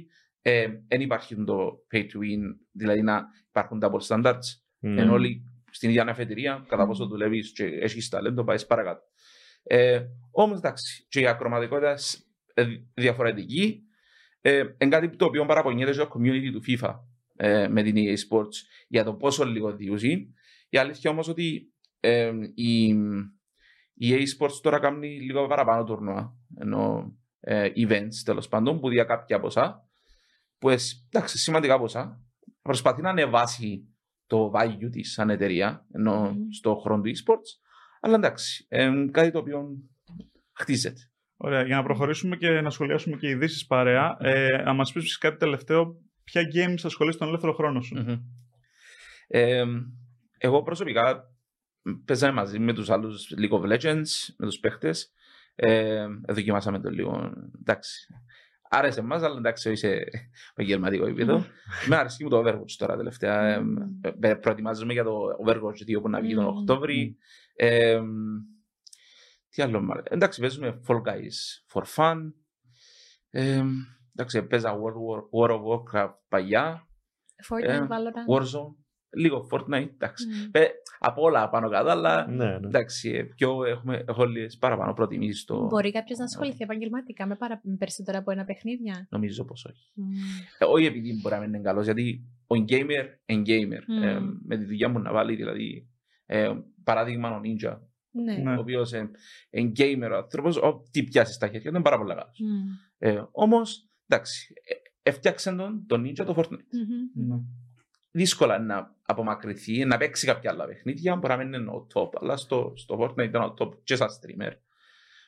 Δεν υπάρχει το pay to win, δηλαδή να υπάρχουν double standards. Ναι. Ενώ όλοι στην ίδια αφετηρία, κατά πόσο δουλεύεις και έχεις ταλέντο, πάεις παρακάτω. Ε, Όμως εντάξει, και η ακροματικότητα ε, διαφορετική. Ε, εν κάτι το οποίο παραπονιέται στο community του FIFA ε, με την EA Sports για το πόσο λίγο διούζει. Η αλήθεια όμως ότι ε, η, η EA Sports τώρα κάνει λίγο παραπάνω τουρνουά. Ενώ ε, events τέλος πάντων που δια κάποια ποσά. Που εσ- εντάξει, σημαντικά ποσά. Προσπαθεί να ανεβάσει το value της σαν εταιρεία ενώ Μμμ. στο χρόνο του e-sports. Αλλά εντάξει, ε, κάτι το οποίο χτίζεται. Ωραία, για να προχωρήσουμε και να σχολιάσουμε και ειδήσεις παρέα, ε, να μας πεις κάτι τελευταίο, ποια games ασχολείσαι τον ελεύθερο χρόνο σου; Μμμ. Ε, εγώ προσωπικά παίζαμε μαζί με τους άλλους League of Legends, με τους παίχτες. Ε, δοκιμάσαμε το λίγο. Εντάξει. Άρεσε εμάς, αλλά εντάξει, όχι σε επαγγελματικό επίπεδο. με αρέσει μου το Overwatch τώρα τελευταία. Ε, ε, προετοιμάζομαι για το Overwatch 2 που να βγει τον Μμμ. Οκτώβρη. Ε, τι άλλο μάλλον. Εντάξει, παίζουμε Fall Guys for fun. Ε, εντάξει, παίζα World, War, World of Warcraft παλιά. Fortnite, Ε, Valorant. Warzone, λίγο Fortnite, εντάξει. Μμ. Ε, από όλα πάνω κάτω, αλλά Ναι, ναι. εντάξει, ε, πιο έχουμε, έχω λίγες παραπάνω προτιμήσεις στο... Μπορεί κάποιος να ασχοληθεί επαγγελματικά με, παρα... με περισσότερα από ένα παιχνίδια; Νομίζω πως όχι. Μμ. Ε, όχι επειδή μπορεί να μην είναι καλός, γιατί ο gamer είναι gamer. Μμμ. Ε, με τη δουλειά μου να βάλει, δηλαδή, ε, παράδειγμα ο Ninja, Ναι. Ναι. ο οποίος ε, είναι gamer ο άνθρωπος, ό,τι πιάσεις στα χέρια του είναι πάρα πολύ καλός. Μμ. Ε, όμως, εντάξει, ε, έφτιαξε τον, τον Ninja το Fortnite. Μμμ. Ναι. δύσκολα να απομακρυνθεί, να παίξει κάποια άλλα παιχνίδια, μπορεί να μην είναι ο top, αλλά στο, στο Fortnite ήταν ο top και σαν streamer.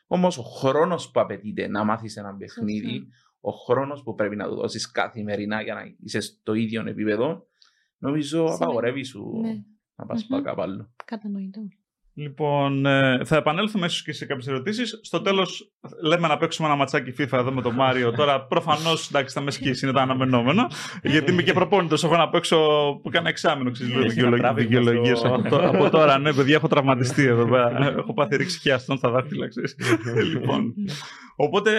Όμως ο χρόνος που απαιτείται να μάθεις ένα παιχνίδι, ο χρόνος που πρέπει να του δώσεις καθημερινά για να είσαι στο ίδιο επίπεδο, νομίζω Σημαίνει- απαγορεύει σου Ναι, να πας Μμμ. κάπου άλλο. κατανοητό. Λοιπόν, ε, θα επανέλθουμε ίσως και σε κάποιες ερωτήσεις. Στο τέλος, λέμε να παίξουμε ένα ματσάκι FIFA εδώ με τον Μάριο. Τώρα, προφανώς, εντάξει, θα με σκίσει, είναι το αναμενόμενο. γιατί είμαι και προπόνητος. Έχω να παίξω που κάνα εξάμεινο ξέρεις, Έχει ένα τράβηγμα δικαιολογίες. στο- Από, το- από τώρα, ναι, παιδιά, έχω τραυματιστεί εδώ πέρα. έχω πάθει ρήξη χιαστών στα δάχτυλα, ξέρεις. λοιπόν. Οπότε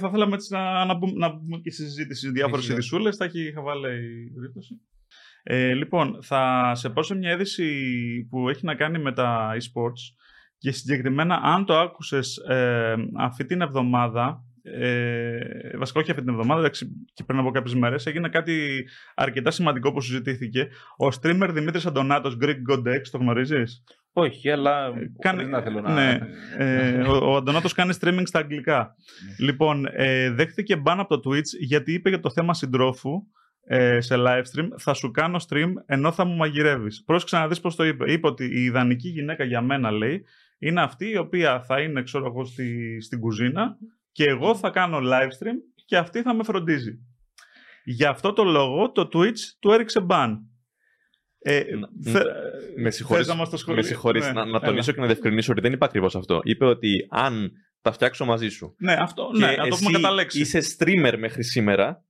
θα θέλαμε έτσι να, να, μπούμε, να μπούμε και στη συζήτηση διάφορες Έχει, ναι. ειδισούλε. Θα έχει χαβάλε η ρύθμιση. Ε, λοιπόν, θα σε πω σε μια είδηση που έχει να κάνει με τα e-sports και συγκεκριμένα αν το άκουσες ε, αυτή την εβδομάδα, ε, βασικά όχι αυτή την εβδομάδα, εντάξει, και πριν από κάποιες μέρες, έγινε κάτι αρκετά σημαντικό που συζητήθηκε. Ο streamer Δημήτρης Αντωνάτος, Greek Godex, το γνωρίζεις; Όχι, αλλά Κάνε- χωρίς να θέλω να... ναι. Ε, ο, ο Αντωνάτος κάνει streaming στα αγγλικά. λοιπόν, ε, δέχτηκε μπαν από το Twitch γιατί είπε για το θέμα συντρόφου ε, σε live stream θα σου κάνω stream ενώ θα μου μαγειρεύεις. Πρόσεξε να δεις πώς το είπε. Είπε ότι η ιδανική γυναίκα για μένα, λέει, είναι αυτή η οποία θα είναι, ξέρω εγώ, στη, στην κουζίνα και εγώ θα κάνω live stream και αυτή θα με φροντίζει. Γι' αυτό το λόγο το Twitch του έριξε ban. Ε, Να- θε- Με συγχωρείς, θες να μας το με σχολιάσεις; συγχωρείς Ναι, να, να έλα. τονίσω και να διευκρινίσω ότι δεν είπε ακριβώς αυτό. Είπε ότι αν τα φτιάξω μαζί σου Ναι, αυτό, και ναι, να το εσύ πούμε κατά λέξη. είσαι streamer μέχρι σήμερα,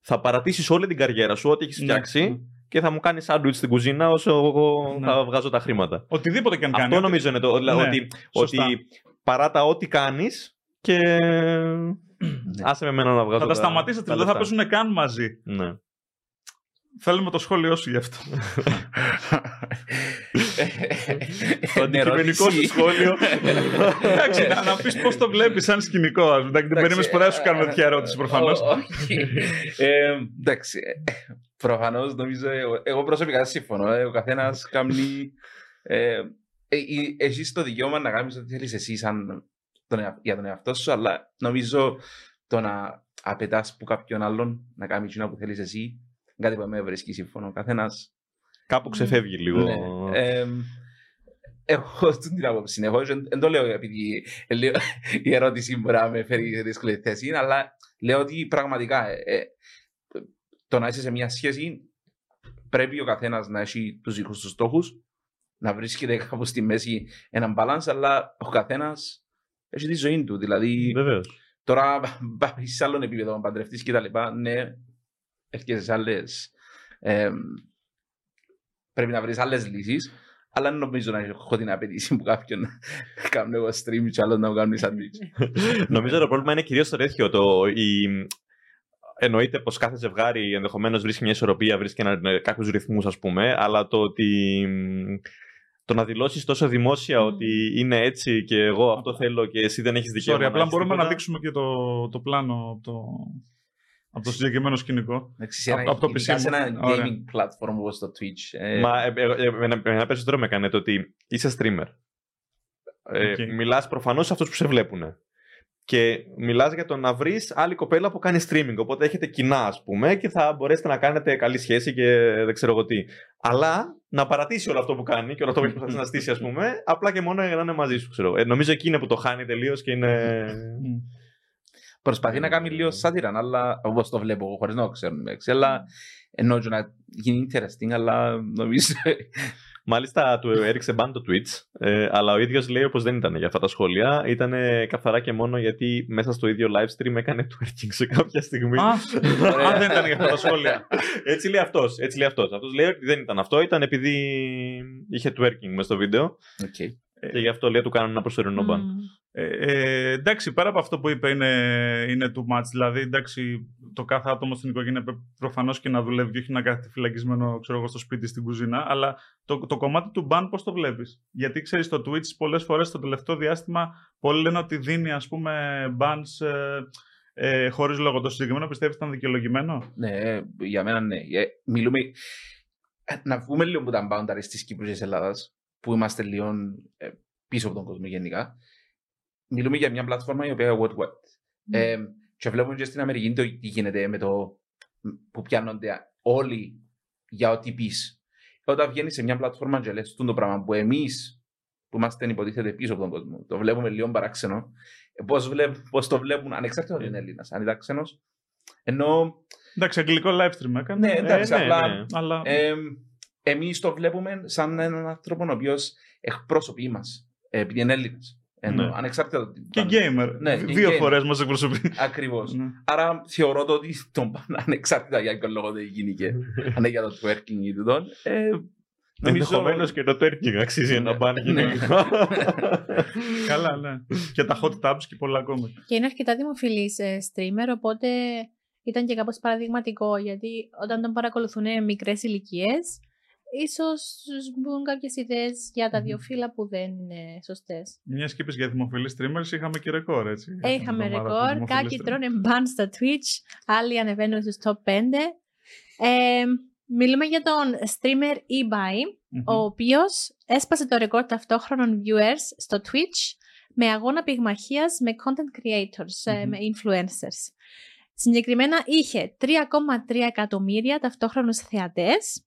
θα παρατήσεις όλη την καριέρα σου, ό,τι έχεις Ναι, φτιάξει ναι. και θα μου κάνεις sandwich στην κουζίνα όσο εγώ Ναι. θα βγάζω τα χρήματα. Οτιδήποτε και αν κάνει. Αυτό νομίζω είναι το. Ναι, ότι, σωστά. ότι παράτα ό,τι κάνεις και άσε με εμένα να βγάζω Θα τα σταματήσετε, τα δεν θα λεφτά. παίζουν καν μαζί. Ναι. Θέλουμε το σχόλιο σου γι' αυτό. Το αντικειμενικό σου σχόλιο. Εντάξει, να, να πεις πώς το βλέπεις σαν σκηνικό. ας πούμε. Εντάξει, Δεν περίμενες ποτέ να σου κάνουμε τέτοια ερώτηση προφανώς. Όχι. Ε, Εντάξει. Προφανώς νομίζω. Εγώ, εγώ προσωπικά συμφωνώ. ε, Ο καθένας κάνει. Ε, ε, ε, έχει το δικαίωμα να κάνεις ό,τι θέλεις εσύ σαν τον, εα- για τον εαυτό σου, αλλά νομίζω το να απαιτάς που κάποιον άλλον να κάνει εκείνο που θέλεις εσύ, είναι κάτι που με βρίσκει σύμφωνο. Ο καθένας. Κάπου ξεφεύγει λίγο. Ναι. Ε, έχω αυτή την άποψη. συνεχώς. Δεν δεν το λέω επειδή ε, λέω, η ερώτηση μπορεί να με φέρει σε δύσκολη θέση, αλλά λέω ότι πραγματικά ε, ε, το να είσαι σε μια σχέση πρέπει ο καθένας να έχει τους δικού τους στόχους, να βρίσκεται κάπου στη μέση έναν balance, αλλά ο καθένας έχει τη ζωή του. Δηλαδή, Βεβαίως. Τώρα πάει σε άλλο επίπεδο, να παντρευτείς και τα λοιπά, ναι, έρχεσαι σε άλλες... εμ, πρέπει να βρεις άλλες λύσεις, Αλλά δεν νομίζω να έχω την απαιτήση που κάποιον να κάνω εγώ stream και άλλο να μου κάνουν σαντουίτς. Νομίζω το πρόβλημα είναι κυρίως το τέτοιο. Το, η... Εννοείται πως κάθε ζευγάρι ενδεχομένως βρίσκει μια ισορροπία, βρίσκει κάποιους ρυθμούς, ας πούμε, αλλά το ότι το να δηλώσεις τόσο δημόσια ότι είναι έτσι και εγώ αυτό θέλω και εσύ δεν έχεις δικαίωμα. Sorry, απλά μπορούμε να δείξουμε και το, το πλάνο από το, από το συγκεκριμένο σκηνικό. Εντάξει, από, από το PC. Σε ένα gaming platform όπως το Twitch. Ε... Μα ε, ε, ένα περισσότερο με έκανε το ότι είσαι streamer. Ε, okay. Μιλάς προφανώς σε αυτούς που σε βλέπουν. Και μιλάς για το να βρεις άλλη κοπέλα που κάνει streaming. Οπότε έχετε κοινά, ας πούμε, και θα μπορέσετε να κάνετε καλή σχέση και δεν ξέρω εγώ τι. Αλλά να παρατήσει όλο αυτό που κάνει και όλο αυτό που έχει προσπαθήσει να στήσει, ας πούμε, απλά και μόνο για να είναι μαζί σου. Ξέρω. Ε, νομίζω εκεί είναι που το χάνει τελείως και είναι. Προσπαθεί να κάνει λίγο σάτυρα, αλλά όπως το βλέπω εγώ, χωρίς να το ξέρω. Αλλά ενώ να γίνει interesting, αλλά νομίζω Μάλιστα του έριξε μπαν το Twitch, ε, αλλά ο ίδιος λέει όπως δεν ήταν για αυτά τα σχόλια. Ήταν καθαρά και μόνο γιατί μέσα στο ίδιο live stream έκανε twerking σε κάποια στιγμή. Α, δεν ήταν για αυτά τα σχόλια. έτσι λέει αυτός. Έτσι λέει αυτός. αυτός λέει ότι δεν ήταν αυτό, ήταν επειδή είχε twerking μέσα στο βίντεο. Okay. Και γι' αυτό λέει του κάνουν ένα προσωρινό μπαν. Ε, ε, εντάξει, πέρα από αυτό που είπε είναι, είναι too much. Δηλαδή, εντάξει, το κάθε άτομο στην οικογένεια πρέπει προφανώς και να δουλεύει και όχι να κάθεται φυλακισμένο ξέρω εγώ, στο σπίτι στην κουζίνα. Αλλά το, το κομμάτι του ban, πώς το βλέπεις; Γιατί ξέρεις, το Twitch πολλές φορές το τελευταίο διάστημα πολλοί λένε ότι δίνει ας πούμε bans. Ε, ε, Χωρίς λόγο. Το συγκεκριμένο πιστεύεις ήταν δικαιολογημένο; Ναι, για μένα ναι. Ε, μιλούμε. Ε, να βγούμε λίγο από τα boundaries της Κύπρου και της Ελλάδας, που είμαστε λίγο ε, πίσω από τον κόσμο γενικά μιλούμε για μια πλατφόρμα η οποία είναι what what. Mm. Ε, και βλέπουμε και στην Αμερική το τι γίνεται με το που πιάνονται όλοι για ό,τι πεις. Όταν βγαίνεις σε μια πλατφόρμα και λες το πράγμα που εμείς που είμαστε υποτίθεται πίσω από τον κόσμο, το βλέπουμε λίγο παράξενο. Πώς πώς το βλέπουν, ανεξάρτητα ότι είναι Έλληνας, αν ήταν ξένος. Ενώ. Εντάξει, αγγλικό live stream έκανε. Ναι, εντάξει, ε, ναι, απλά. Ναι. Αλλά... Ε, Εμείς το βλέπουμε σαν έναν άνθρωπο ο οποίος εκπροσωπεί μας, επειδή είναι Έλληνας. Ενώ, ναι. Ανεξάρτητα. Και gamer. Ναι, Δύο φορές μας εκπροσωπεί. Ακριβώς. Ναι. Άρα θεωρώ το ότι τον πάνε ανεξάρτητα για ποιο λόγο δεν γίνει και αν είναι για το twerking ή τούτο. Ε, Ενδεχομένως και το twerking αξίζει ένα μπαν γυναικά. Καλά, ναι. Και τα hot tubs και πολλά ακόμα. Και είναι αρκετά δημοφιλής ε, streamer, οπότε ήταν και κάπως παραδειγματικό γιατί όταν τον παρακολουθούν μικρές ηλικίες, ίσως μπουν κάποιες ιδέες για τα δύο φύλλα που δεν είναι σωστές. Μιας και είπες για δημοφιλείς streamers, είχαμε και ρεκόρ, έτσι. Ε, είχαμε ρεκόρ, κάποιοι τρώνε μπαν στα Twitch, άλλοι ανεβαίνουν στους top 5. Ε, μιλούμε για τον streamer eBay, ο οποίος έσπασε το ρεκόρ ταυτόχρονων viewers στο Twitch με αγώνα πυγμαχίας με content creators, mm με influencers. Συγκεκριμένα είχε 3,3 εκατομμύρια ταυτόχρονους θεατές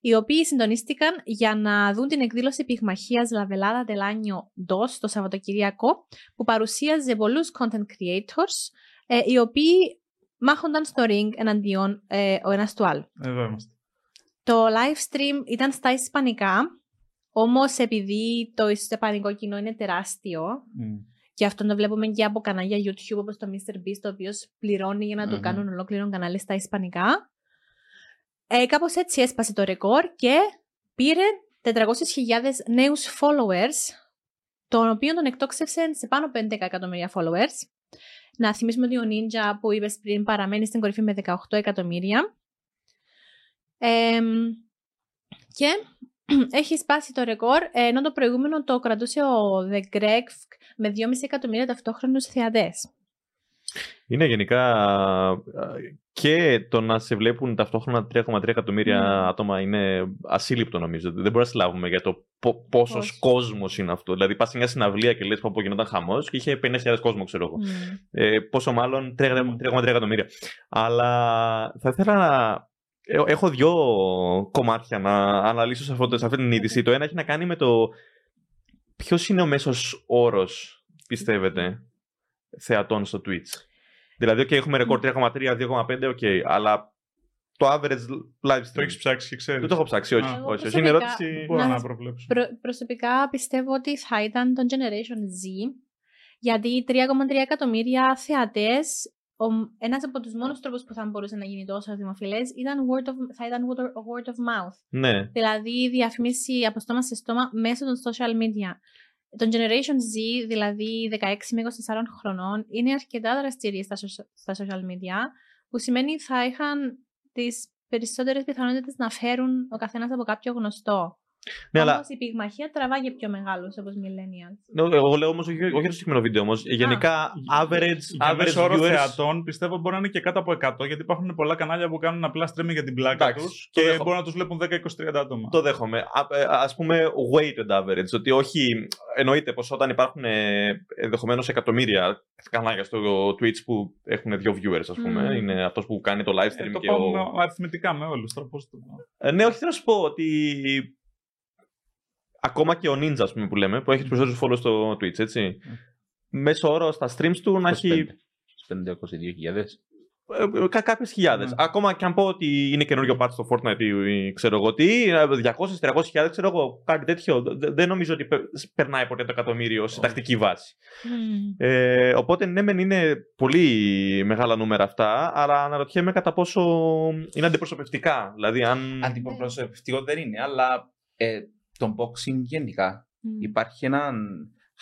οι οποίοι συντονίστηκαν για να δουν την εκδήλωση πυγμαχίας Λαβελάδα Τελάνιο DOS το Σαββατοκυριακό, που παρουσίαζε πολλούς content creators, ε, οι οποίοι μάχονταν στο ring εναντίον ε, ο ένας του άλλου. Εδώ είμαστε. Το live stream ήταν στα Ισπανικά, όμως επειδή το Ισπανικό κοινό είναι τεράστιο, mm. και αυτό το βλέπουμε και από κανάλια YouTube όπως το MrBeast, το οποίος πληρώνει για να mm-hmm. το κάνουν ολόκληρο κανάλι στα Ισπανικά. Ε, κάπως έτσι έσπασε το ρεκόρ και πήρε 400.000 νέους followers, τον οποίο τον εκτόξευσε σε πάνω από 11 εκατομμύρια followers. Να θυμίσουμε ότι ο Ninja που είπες πριν παραμένει στην κορυφή με 18 εκατομμύρια. και έχει σπάσει το ρεκόρ, ενώ το προηγούμενο το κρατούσε ο The Greg με 2,5 εκατομμύρια ταυτόχρονους θεατές. Είναι γενικά και το να σε βλέπουν ταυτόχρονα 3,3 εκατομμύρια mm. άτομα είναι ασύλληπτο νομίζω. Δεν μπορούμε να συλλάβουμε για το πόσος κόσμος είναι αυτό. Δηλαδή, πας σε μια συναυλία και λες που από γινόταν χαμός και είχε 50.000 κόσμο, ξέρω εγώ. Mm. Ε, πόσο μάλλον 3,3 εκατομμύρια. Αλλά θα ήθελα να. Ε, έχω δύο κομμάτια να αναλύσω σε, αυτό, σε αυτή την είδηση. Το ένα έχει να κάνει με το ποιος είναι ο μέσος όρος, πιστεύετε, θεατών στο Twitch. Δηλαδή, okay, έχουμε ρεκόρ 3,3, 2,5, ok, αλλά το average live stream. Το έχεις ψάξει και ξέρεις. Δεν το έχω ψάξει, όχι. όχι, όχι. Είναι ερώτηση. Μπορώ να, να προβλέψω. Προ, προσωπικά πιστεύω ότι θα ήταν το Generation Z, γιατί 3,3 εκατομμύρια θεατές ένας από τους μόνους τρόπους που θα μπορούσε να γίνει τόσο δημοφιλές ήταν word of, θα ήταν word of, word of mouth. ναι. Δηλαδή διαφήμιση από στόμα σε στόμα μέσω των social media. Το Generation Z, δηλαδή 16 με 24 χρονών, είναι αρκετά δραστήριοι στα, σο- στα social media, που σημαίνει θα είχαν τις περισσότερες πιθανότητες να φέρουν ο καθένας από κάποιο γνωστό. Ναι, αλλά Όμως η πυγμαχία τραβάει και πιο μεγάλους όπως millennials. Ναι, Εγώ λέω όμως, όχι, όχι το συγκεκριμένο βίντεο όμως. Γενικά, average, Για average μέσο όρο viewers. θεατών πιστεύω μπορεί να είναι και κάτω από 100 γιατί υπάρχουν πολλά κανάλια που κάνουν απλά streaming για την πλάκα Εντάξει, τους το και δέχομαι. μπορεί να τους βλέπουν 10-20-30 άτομα. Το δέχομαι. Α ας πούμε, weighted average. Ότι όχι. Εννοείται πως όταν υπάρχουν ενδεχομένως εκατομμύρια κανάλια στο Twitch που έχουν δύο viewers, ας πούμε. Μμμ. Είναι αυτός που κάνει το live Ε, stream το και πάμε ο. με- αριθμητικά με όλους. Τώρα πώς το... Ε, ναι, όχι, θέλω να σου πω ότι. Ακόμα και ο Ninja, ας πούμε, που λέμε, που έχει τους περισσότερους followers στο Twitch, έτσι. Μέσο όρο στα streams του να έχει 522.000. ε, κα- κάποιες χιλιάδες. Ναι. Ακόμα και αν πω ότι είναι καινούριο patch στο Fortnite ή ξέρω εγώ τι, 200-300 χιλιάδες, ξέρω εγώ, κάτι τέτοιο. Δε- Δεν νομίζω ότι πε- περνάει ποτέ το εκατομμύριο σε Όχι. τακτική βάση. Μμμ. Ε, οπότε ναι, μεν είναι πολύ μεγάλα νούμερα αυτά, αλλά αναρωτιέμαι κατά πόσο είναι αντιπροσωπευτικά. Δηλαδή, αν. Αντιπροσωπευτικό δεν είναι, αλλά ε, το boxing γενικά Μμ. υπάρχει ένα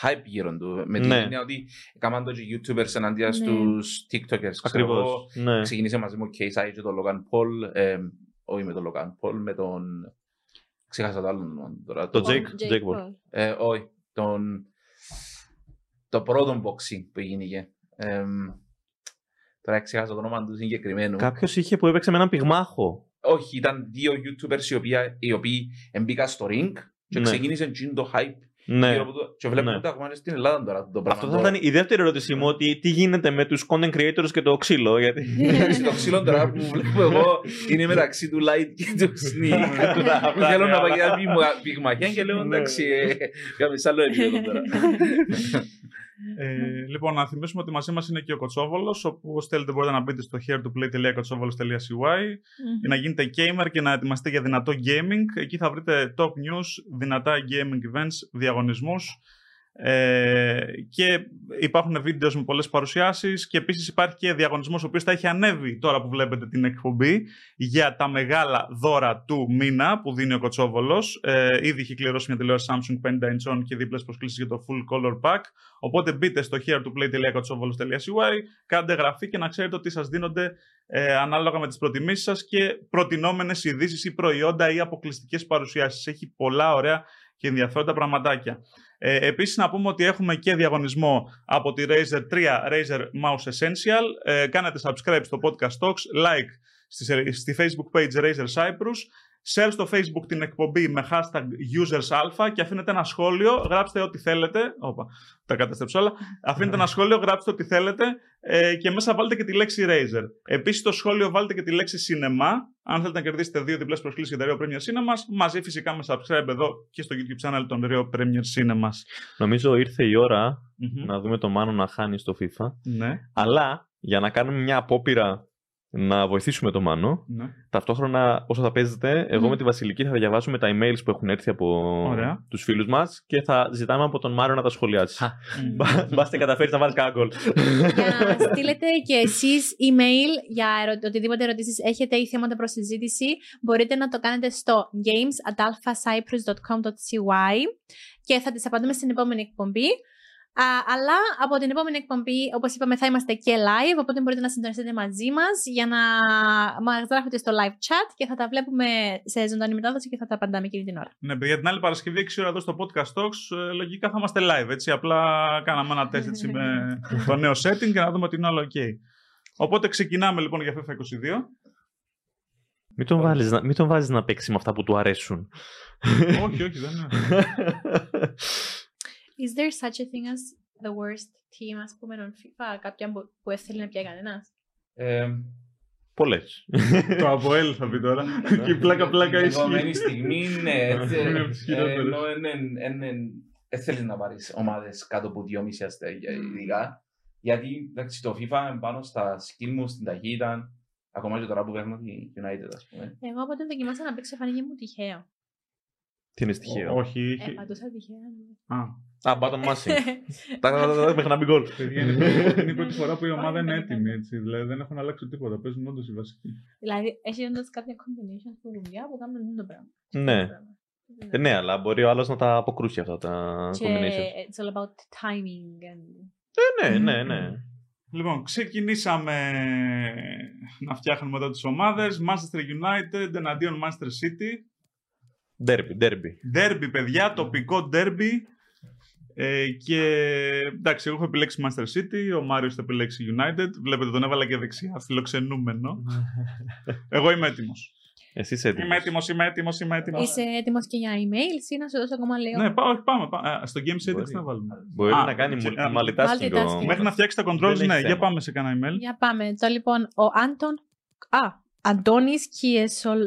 hype γύρω του. Με την Ναι. έννοια ότι έκαναν το και YouTubers εναντίον Ναι. στους TikTokers. ξέρω Ακριβώς. εγώ. Ναι. Ξεκινήσε μαζί μου ο KSI και τον Logan Paul. ε, όχι με τον Logan Paul, με τον... Ξέχασα το άλλο όνομα του τώρα. Το τον- Jake- Jake Paul. Paul. Ε, όχι, τον... Το πρώτο boxing που γίνηκε. Ε, τώρα ξέχασα το όνομα του συγκεκριμένου. Κάποιος είχε που έπαιξε με έναν πυγμάχο. Όχι, ήταν δύο YouTubers οι οποίοι, οι οποίοι μπήκαν στο ring και Ναι. ξεκίνησε τζιν το hype. Ναι. γύρω από το- Και βλέπουμε Ναι. ότι ακόμα είναι στην Ελλάδα τώρα το πράγμα. Αυτό θα ήταν η δεύτερη ερώτησή μου, ότι τι γίνεται με τους content creators και το ξύλο. Γιατί... Εντάξει, το ξύλο τώρα που βλέπω εγώ είναι μεταξύ του Light και του Sneak. Που Θέλω να πάω για πυγμα- πυγμαχία και λέω Ναι. εντάξει, ε, κάμε σ' άλλο επίπεδο τώρα. Ε, λοιπόν, να θυμίσουμε ότι μαζί μας είναι και ο Κοτσόβολος, όπου όσοι θέλετε μπορείτε να μπείτε στο heretoplay.kotsovolos.cy για να γίνετε gamer και να ετοιμαστείτε για δυνατό gaming. Εκεί θα βρείτε top news, δυνατά gaming events, διαγωνισμούς ε, και υπάρχουν βίντεος με πολλές παρουσιάσεις και επίσης υπάρχει και διαγωνισμός ο οποίος θα έχει ανέβει τώρα που βλέπετε την εκπομπή για τα μεγάλα δώρα του μήνα που δίνει ο Κοτσόβολος. Ε, ήδη έχει κληρώσει μια τηλεόραση Samsung 50 inch και δίπλες προσκλήσεις για το full color pack. Οπότε μπείτε στο heretoplay.kotsovolos.cy, κάντε γραφή και να ξέρετε ότι σας δίνονται ε, ανάλογα με τις προτιμήσεις σας και προτινόμενες ειδήσεις ή προϊόντα ή αποκλειστικές παρουσιάσεις. Έχει πολλά ωραία και ενδιαφέροντα πραγματάκια. Ε, επίσης να πούμε ότι έχουμε και διαγωνισμό από τη Razer 3 Razer Mouse Essential. Ε, κάνετε subscribe στο podcast talks, like στη, στη facebook page Razer Cyprus, share στο facebook την εκπομπή με hashtag usersalpha και αφήνετε ένα σχόλιο, γράψτε ό,τι θέλετε. Όπα, τα καταστρέψω όλα. Αφήνετε ένα σχόλιο, γράψτε ό,τι θέλετε ε, και μέσα βάλτε και τη λέξη Razer. Επίσης στο σχόλιο βάλτε και τη λέξη Cinema. Αν θέλετε να κερδίσετε δύο διπλές προσκλήσεις για τα Rio Premier Cinemas, μαζί φυσικά με subscribe εδώ και στο YouTube channel των Rio Premier Cinemas. Νομίζω ήρθε η ώρα Μμμ. να δούμε το Μάνο να χάνει στο FIFA. Ναι, Αλλά για να κάνουμε μια απόπειρα να βοηθήσουμε το Μάνο, ναι. ταυτόχρονα όσο θα παίζετε, εγώ Μμ. με τη Βασιλική θα διαβάσουμε τα emails που έχουν έρθει από Ωραία. τους φίλους μας και θα ζητάμε από τον Μάριο να τα σχολιάσει. Μμ. Μπάστε καταφέρεις να βάλεις κανένα γκολ. για να στείλετε και εσείς email για ερω- οτιδήποτε ερωτήσεις έχετε ή θέματα προς συζήτηση, μπορείτε να το κάνετε στο games.alphacyprus.com.cy και θα τις απαντούμε στην επόμενη εκπομπή. Α, αλλά από την επόμενη εκπομπή, όπως είπαμε, θα είμαστε και live, οπότε μπορείτε να συντονιστείτε μαζί μας για να μας γράφετε στο live chat και θα τα βλέπουμε σε ζωντανή μετάδοση και θα τα απαντάμε εκείνη την ώρα. Ναι, παιδιά, την άλλη Παρασκευή 6 ώρα εδώ στο Podcast Talks, ε, λογικά θα είμαστε live, έτσι. Απλά κάναμε ένα τεστ έτσι, με το νέο setting και να δούμε ότι είναι όλο ok. Οπότε ξεκινάμε λοιπόν για FIFA 22. Μην τον, βάλεις, να- μην τον βάζεις να παίξει με αυτά που του αρέσουν. όχι, όχι, δεν είναι. Is there such a thing as the worst team, ας πούμε, on FIFA, κάποια που- που δεν θέλει να πιάει κανένας; Ε, Πολλές. το Αποέλ θα πει τώρα. και η πλάκα πλάκα Την επόμενη ισχύει. στιγμή, ναι. έτσι, Είναι ε, από τις χειρότερες. ενώ δεν θέλεις να πάρεις ομάδες κάτω από 2,5 αστέρια ειδικά. Γιατί εντάξει, το FIFA είναι πάνω στα skill μου, στην ταχύτητα, ακόμα και τώρα που παίρνω τη United, ας πούμε. Εγώ από όταν δοκιμάσα να παίξω φάνηκε μου τυχαίο. Τι είναι στοιχείο. Όχι, Ε, είχε. παντούσα τυχαία. ναι. Α, Α, button mashing. Τα τα- τα- τα- μέχρι να μπει γκολ. παιδιά, είναι, η πρώτη- είναι η πρώτη φορά που η ομάδα είναι έτοιμη. Έτσι. Δηλαδή δεν έχουν αλλάξει τίποτα. Παίζουν όντω οι βασικοί. Δηλαδή, έχει όντως κάποια combination στη δουλειά που κάνουν αυτό το πράγμα. Ναι. Αυτό το πράγμα. Ε, Ναι, αλλά μπορεί ο άλλο να τα αποκρούσει αυτά τα Και combinations. it's all about timing and... Ε, ναι, ναι, ναι. Λοιπόν, ξεκινήσαμε να φτιάχνουμε εδώ τις ομάδες. Manchester United εναντίον Manchester City. Derby, derby. Derby, παιδιά, τοπικό derby. Ε, και εντάξει, εγώ έχω επιλέξει Manchester City, ο Μάριος θα επιλέξει United. Βλέπετε, τον έβαλα και δεξιά, φιλοξενούμενο. εγώ είμαι έτοιμος. Εσύ είσαι έτοιμος. Είμαι έτοιμος, είμαι έτοιμος, είμαι έτοιμος. Είσαι έτοιμος και για emails ή να σου δώσω ακόμα λίγο. Ναι, πάω, όχι, πάμε. πάμε. Α, στο Game Settings Μπορεί. τι να βάλουμε. Μπορεί Α, να κάνει και- α, multitasking. ο- multitasking. Μέχρι να φτιάξει τα controls, Δεν ναι, έχει για θέμα. πάμε σε κάνα email. Για πάμε. Το λοιπόν, ο Άντων. Α, Αντώνης Κιεσολ...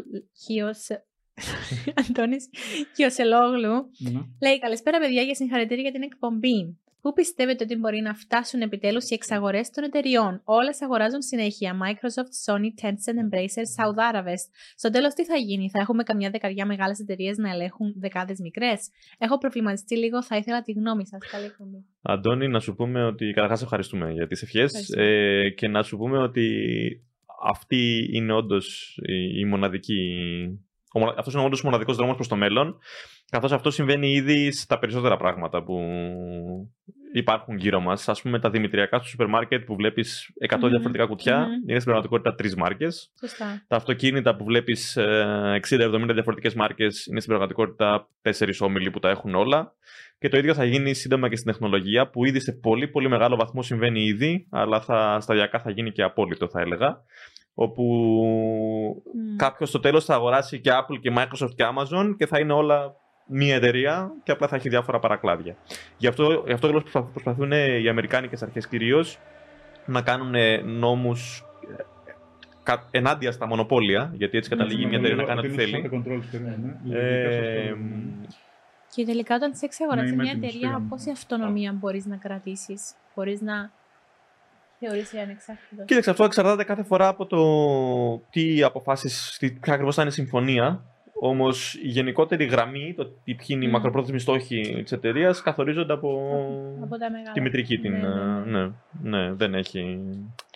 Κιος... Αντώνης Κιοσελόγλου Ναι. λέει καλησπέρα παιδιά και συγχαρητήρια για την εκπομπή. Πού πιστεύετε ότι μπορεί να φτάσουν επιτέλους οι εξαγορές των εταιριών; Όλες αγοράζουν συνέχεια. Microsoft, Sony, Tencent, Embracer, Σαουδάραβες. Στο τέλος τι θα γίνει, θα έχουμε καμιά δεκαριά μεγάλες εταιρείες να ελέγχουν δεκάδες μικρές; Έχω προβληματιστεί λίγο, θα ήθελα τη γνώμη σας. Καλή εκπομπή. Αντώνη, να σου πούμε ότι καταρχάς ευχαριστούμε για τις ευχές Ευχαριστώ. ε, και να σου πούμε ότι αυτή είναι όντως η, η μοναδική. Αυτός είναι όντως ο μοναδικός δρόμος προς το μέλλον. Καθώς αυτό συμβαίνει ήδη στα περισσότερα πράγματα που υπάρχουν γύρω μας. Α πούμε, τα δημητριακά στο σούπερ μάρκετ που βλέπεις 100 Μμμ. διαφορετικά κουτιά Μμμ. είναι στην πραγματικότητα τρεις μάρκες. Σωστά. Τα αυτοκίνητα που βλέπεις 60-70 διαφορετικές μάρκες είναι στην πραγματικότητα 4 όμιλοι που τα έχουν όλα. Και το ίδιο θα γίνει σύντομα και στην τεχνολογία, που ήδη σε πολύ πολύ μεγάλο βαθμό συμβαίνει ήδη, αλλά θα, σταδιακά θα γίνει και απόλυτο, θα έλεγα. Όπου Μμ. κάποιος στο τέλος θα αγοράσει και Apple και Microsoft και Amazon και θα είναι όλα μία εταιρεία και απλά θα έχει διάφορα παρακλάδια. Γι' αυτό, γι αυτό ακριβώς προσπα- προσπαθούν οι Αμερικάνικες αρχές κυρίως να κάνουν νόμους ενάντια στα μονοπόλια, γιατί έτσι καταλήγει μια εταιρεία να κάνει ό,τι θέλει. Ε, Και τελικά όταν σε εξαγοράζει Ναι, είμαι μια έτοιμος, εταιρεία, φύγαμε. πόση αυτονομία μπορείς να κρατήσεις, μπορείς να θεωρήσει ανεξάρτητος. Κοίταξε, αυτό εξαρτάται κάθε φορά από το τι αποφάσεις, τι, ποια ακριβώς θα είναι η συμφωνία. Όμως η γενικότερη γραμμή, το τι ποιοι είναι οι Μμ. μακροπρόθεσμοι στόχοι της εταιρείας, καθορίζονται από, Από τα μεγάλα. τη μητρική την. Ναι, ναι, ναι. ναι, ναι, δεν έχει.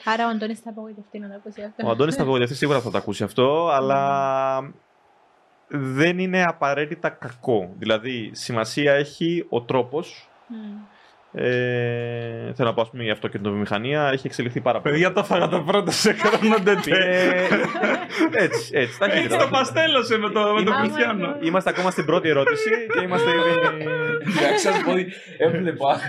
Άρα ο Αντώνης θα απογοητευτεί να το ακούσει αυτό. Ο Αντώνης θα απογοητευτεί σίγουρα θα το ακούσει αυτό, αλλά δεν είναι απαραίτητα κακό. Δηλαδή, σημασία έχει ο τρόπος. Μμ. Ε, θέλω να πω, ας πούμε, η αυτοκινητοβιομηχανία έχει εξελιχθεί πάρα πολύ. Παιδιά, τα φάγα τα πρώτα σε κάνονται Ε, έτσι, έτσι, Έτσι ταχύτητα. το παστέλωσε με το, με το Oh my Κριστιανό. God. Είμαστε ακόμα στην πρώτη ερώτηση και είμαστε ήδη. Εντάξει, σας πω ότι έβλεπα.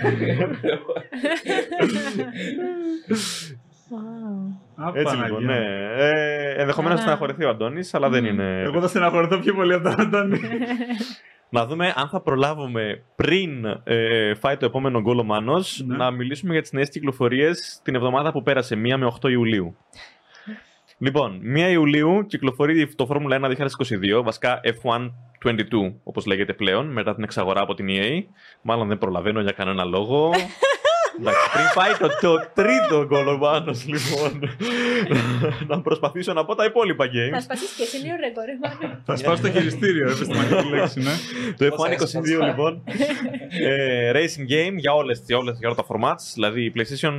Wow. Α, Έτσι λοιπόν, Παναγία. ναι. Ε, Ενδεχομένως να Καλά. στεναχωρηθεί ο Αντώνης, αλλά δεν Μμμ. είναι. Εγώ θα στεναχωρηθώ πιο πολύ από τον Αντώνη. Να δούμε αν θα προλάβουμε πριν ε, φάει το επόμενο γκολ ο Μάνος, Ναι. να μιλήσουμε για τις νέες κυκλοφορίες την εβδομάδα που πέρασε, 1 με 8 Ιουλίου. Λοιπόν, 1 Ιουλίου κυκλοφορεί το Formula 1 2022, βασικά F1 22, όπως λέγεται πλέον, μετά την εξαγορά από την EA. Μάλλον δεν προλαβαίνω για κανένα λόγο. Εντάξει, πριν πάει το, το τρίτο γκολ ο Μάνος, λοιπόν. να προσπαθήσω να πω τα υπόλοιπα Θα games. σπάσεις και εσύ λίγο ρεκόρ. ε, Θα σπάσω το χειριστήριο, επιστημονική λέξη, ναι. Το Πόσα F1 έσπασα. 22 λοιπόν. ε, racing game για, όλες, για, όλες, για όλα τα formats, δηλαδή PlayStation,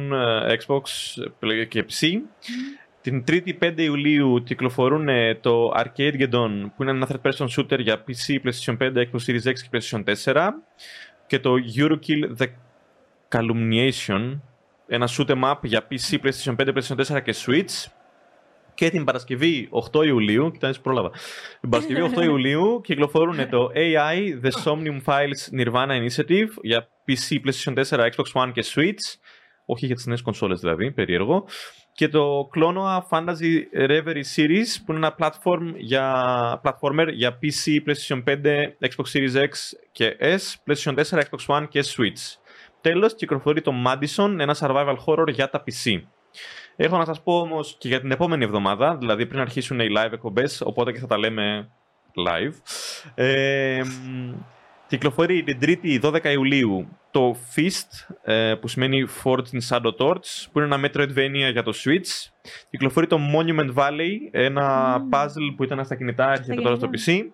ε, Xbox ε, και PC. Την 3η 5 Ιουλίου κυκλοφορούν ε, το Arcade Geddon που είναι ένα third person shooter για PC, PlayStation 5, Xbox Series X και PlayStation 4 και το Eurokill The Calumniation ένα shoot 'em up για PC, PlayStation 5, PlayStation 4 και Switch και την Παρασκευή 8 Ιουλίου, κοιτάξτε πρόλαβα. Την Παρασκευή 8 Ιουλίου κυκλοφορούν το AI The Somnium Files Nirvana Initiative για PC, PlayStation 4, Xbox One και Switch. Όχι για τις νέες κονσόλες δηλαδή, περίεργο. Και το Klonoa Fantasy Reverie Series που είναι ένα platform για, platformer για PC, PlayStation 5, Xbox Series X και S, PlayStation 4, Xbox One και Switch. Τέλος, κυκλοφορεί το Madison, ένα survival horror για τα PC. Έχω να σας πω όμως και για την επόμενη εβδομάδα, δηλαδή πριν αρχίσουν οι live εκπομπές, οπότε και θα τα λέμε live. Ε, μ, κυκλοφορεί την 3η 12 Ιουλίου το Fist, ε, που σημαίνει Forged in Shadow Torch, που είναι ένα Metroidvania για το Switch. Κυκλοφορεί το Monument Valley, ένα Μμμ. puzzle που ήταν στα κινητά, έρχεται τώρα στο κινητά.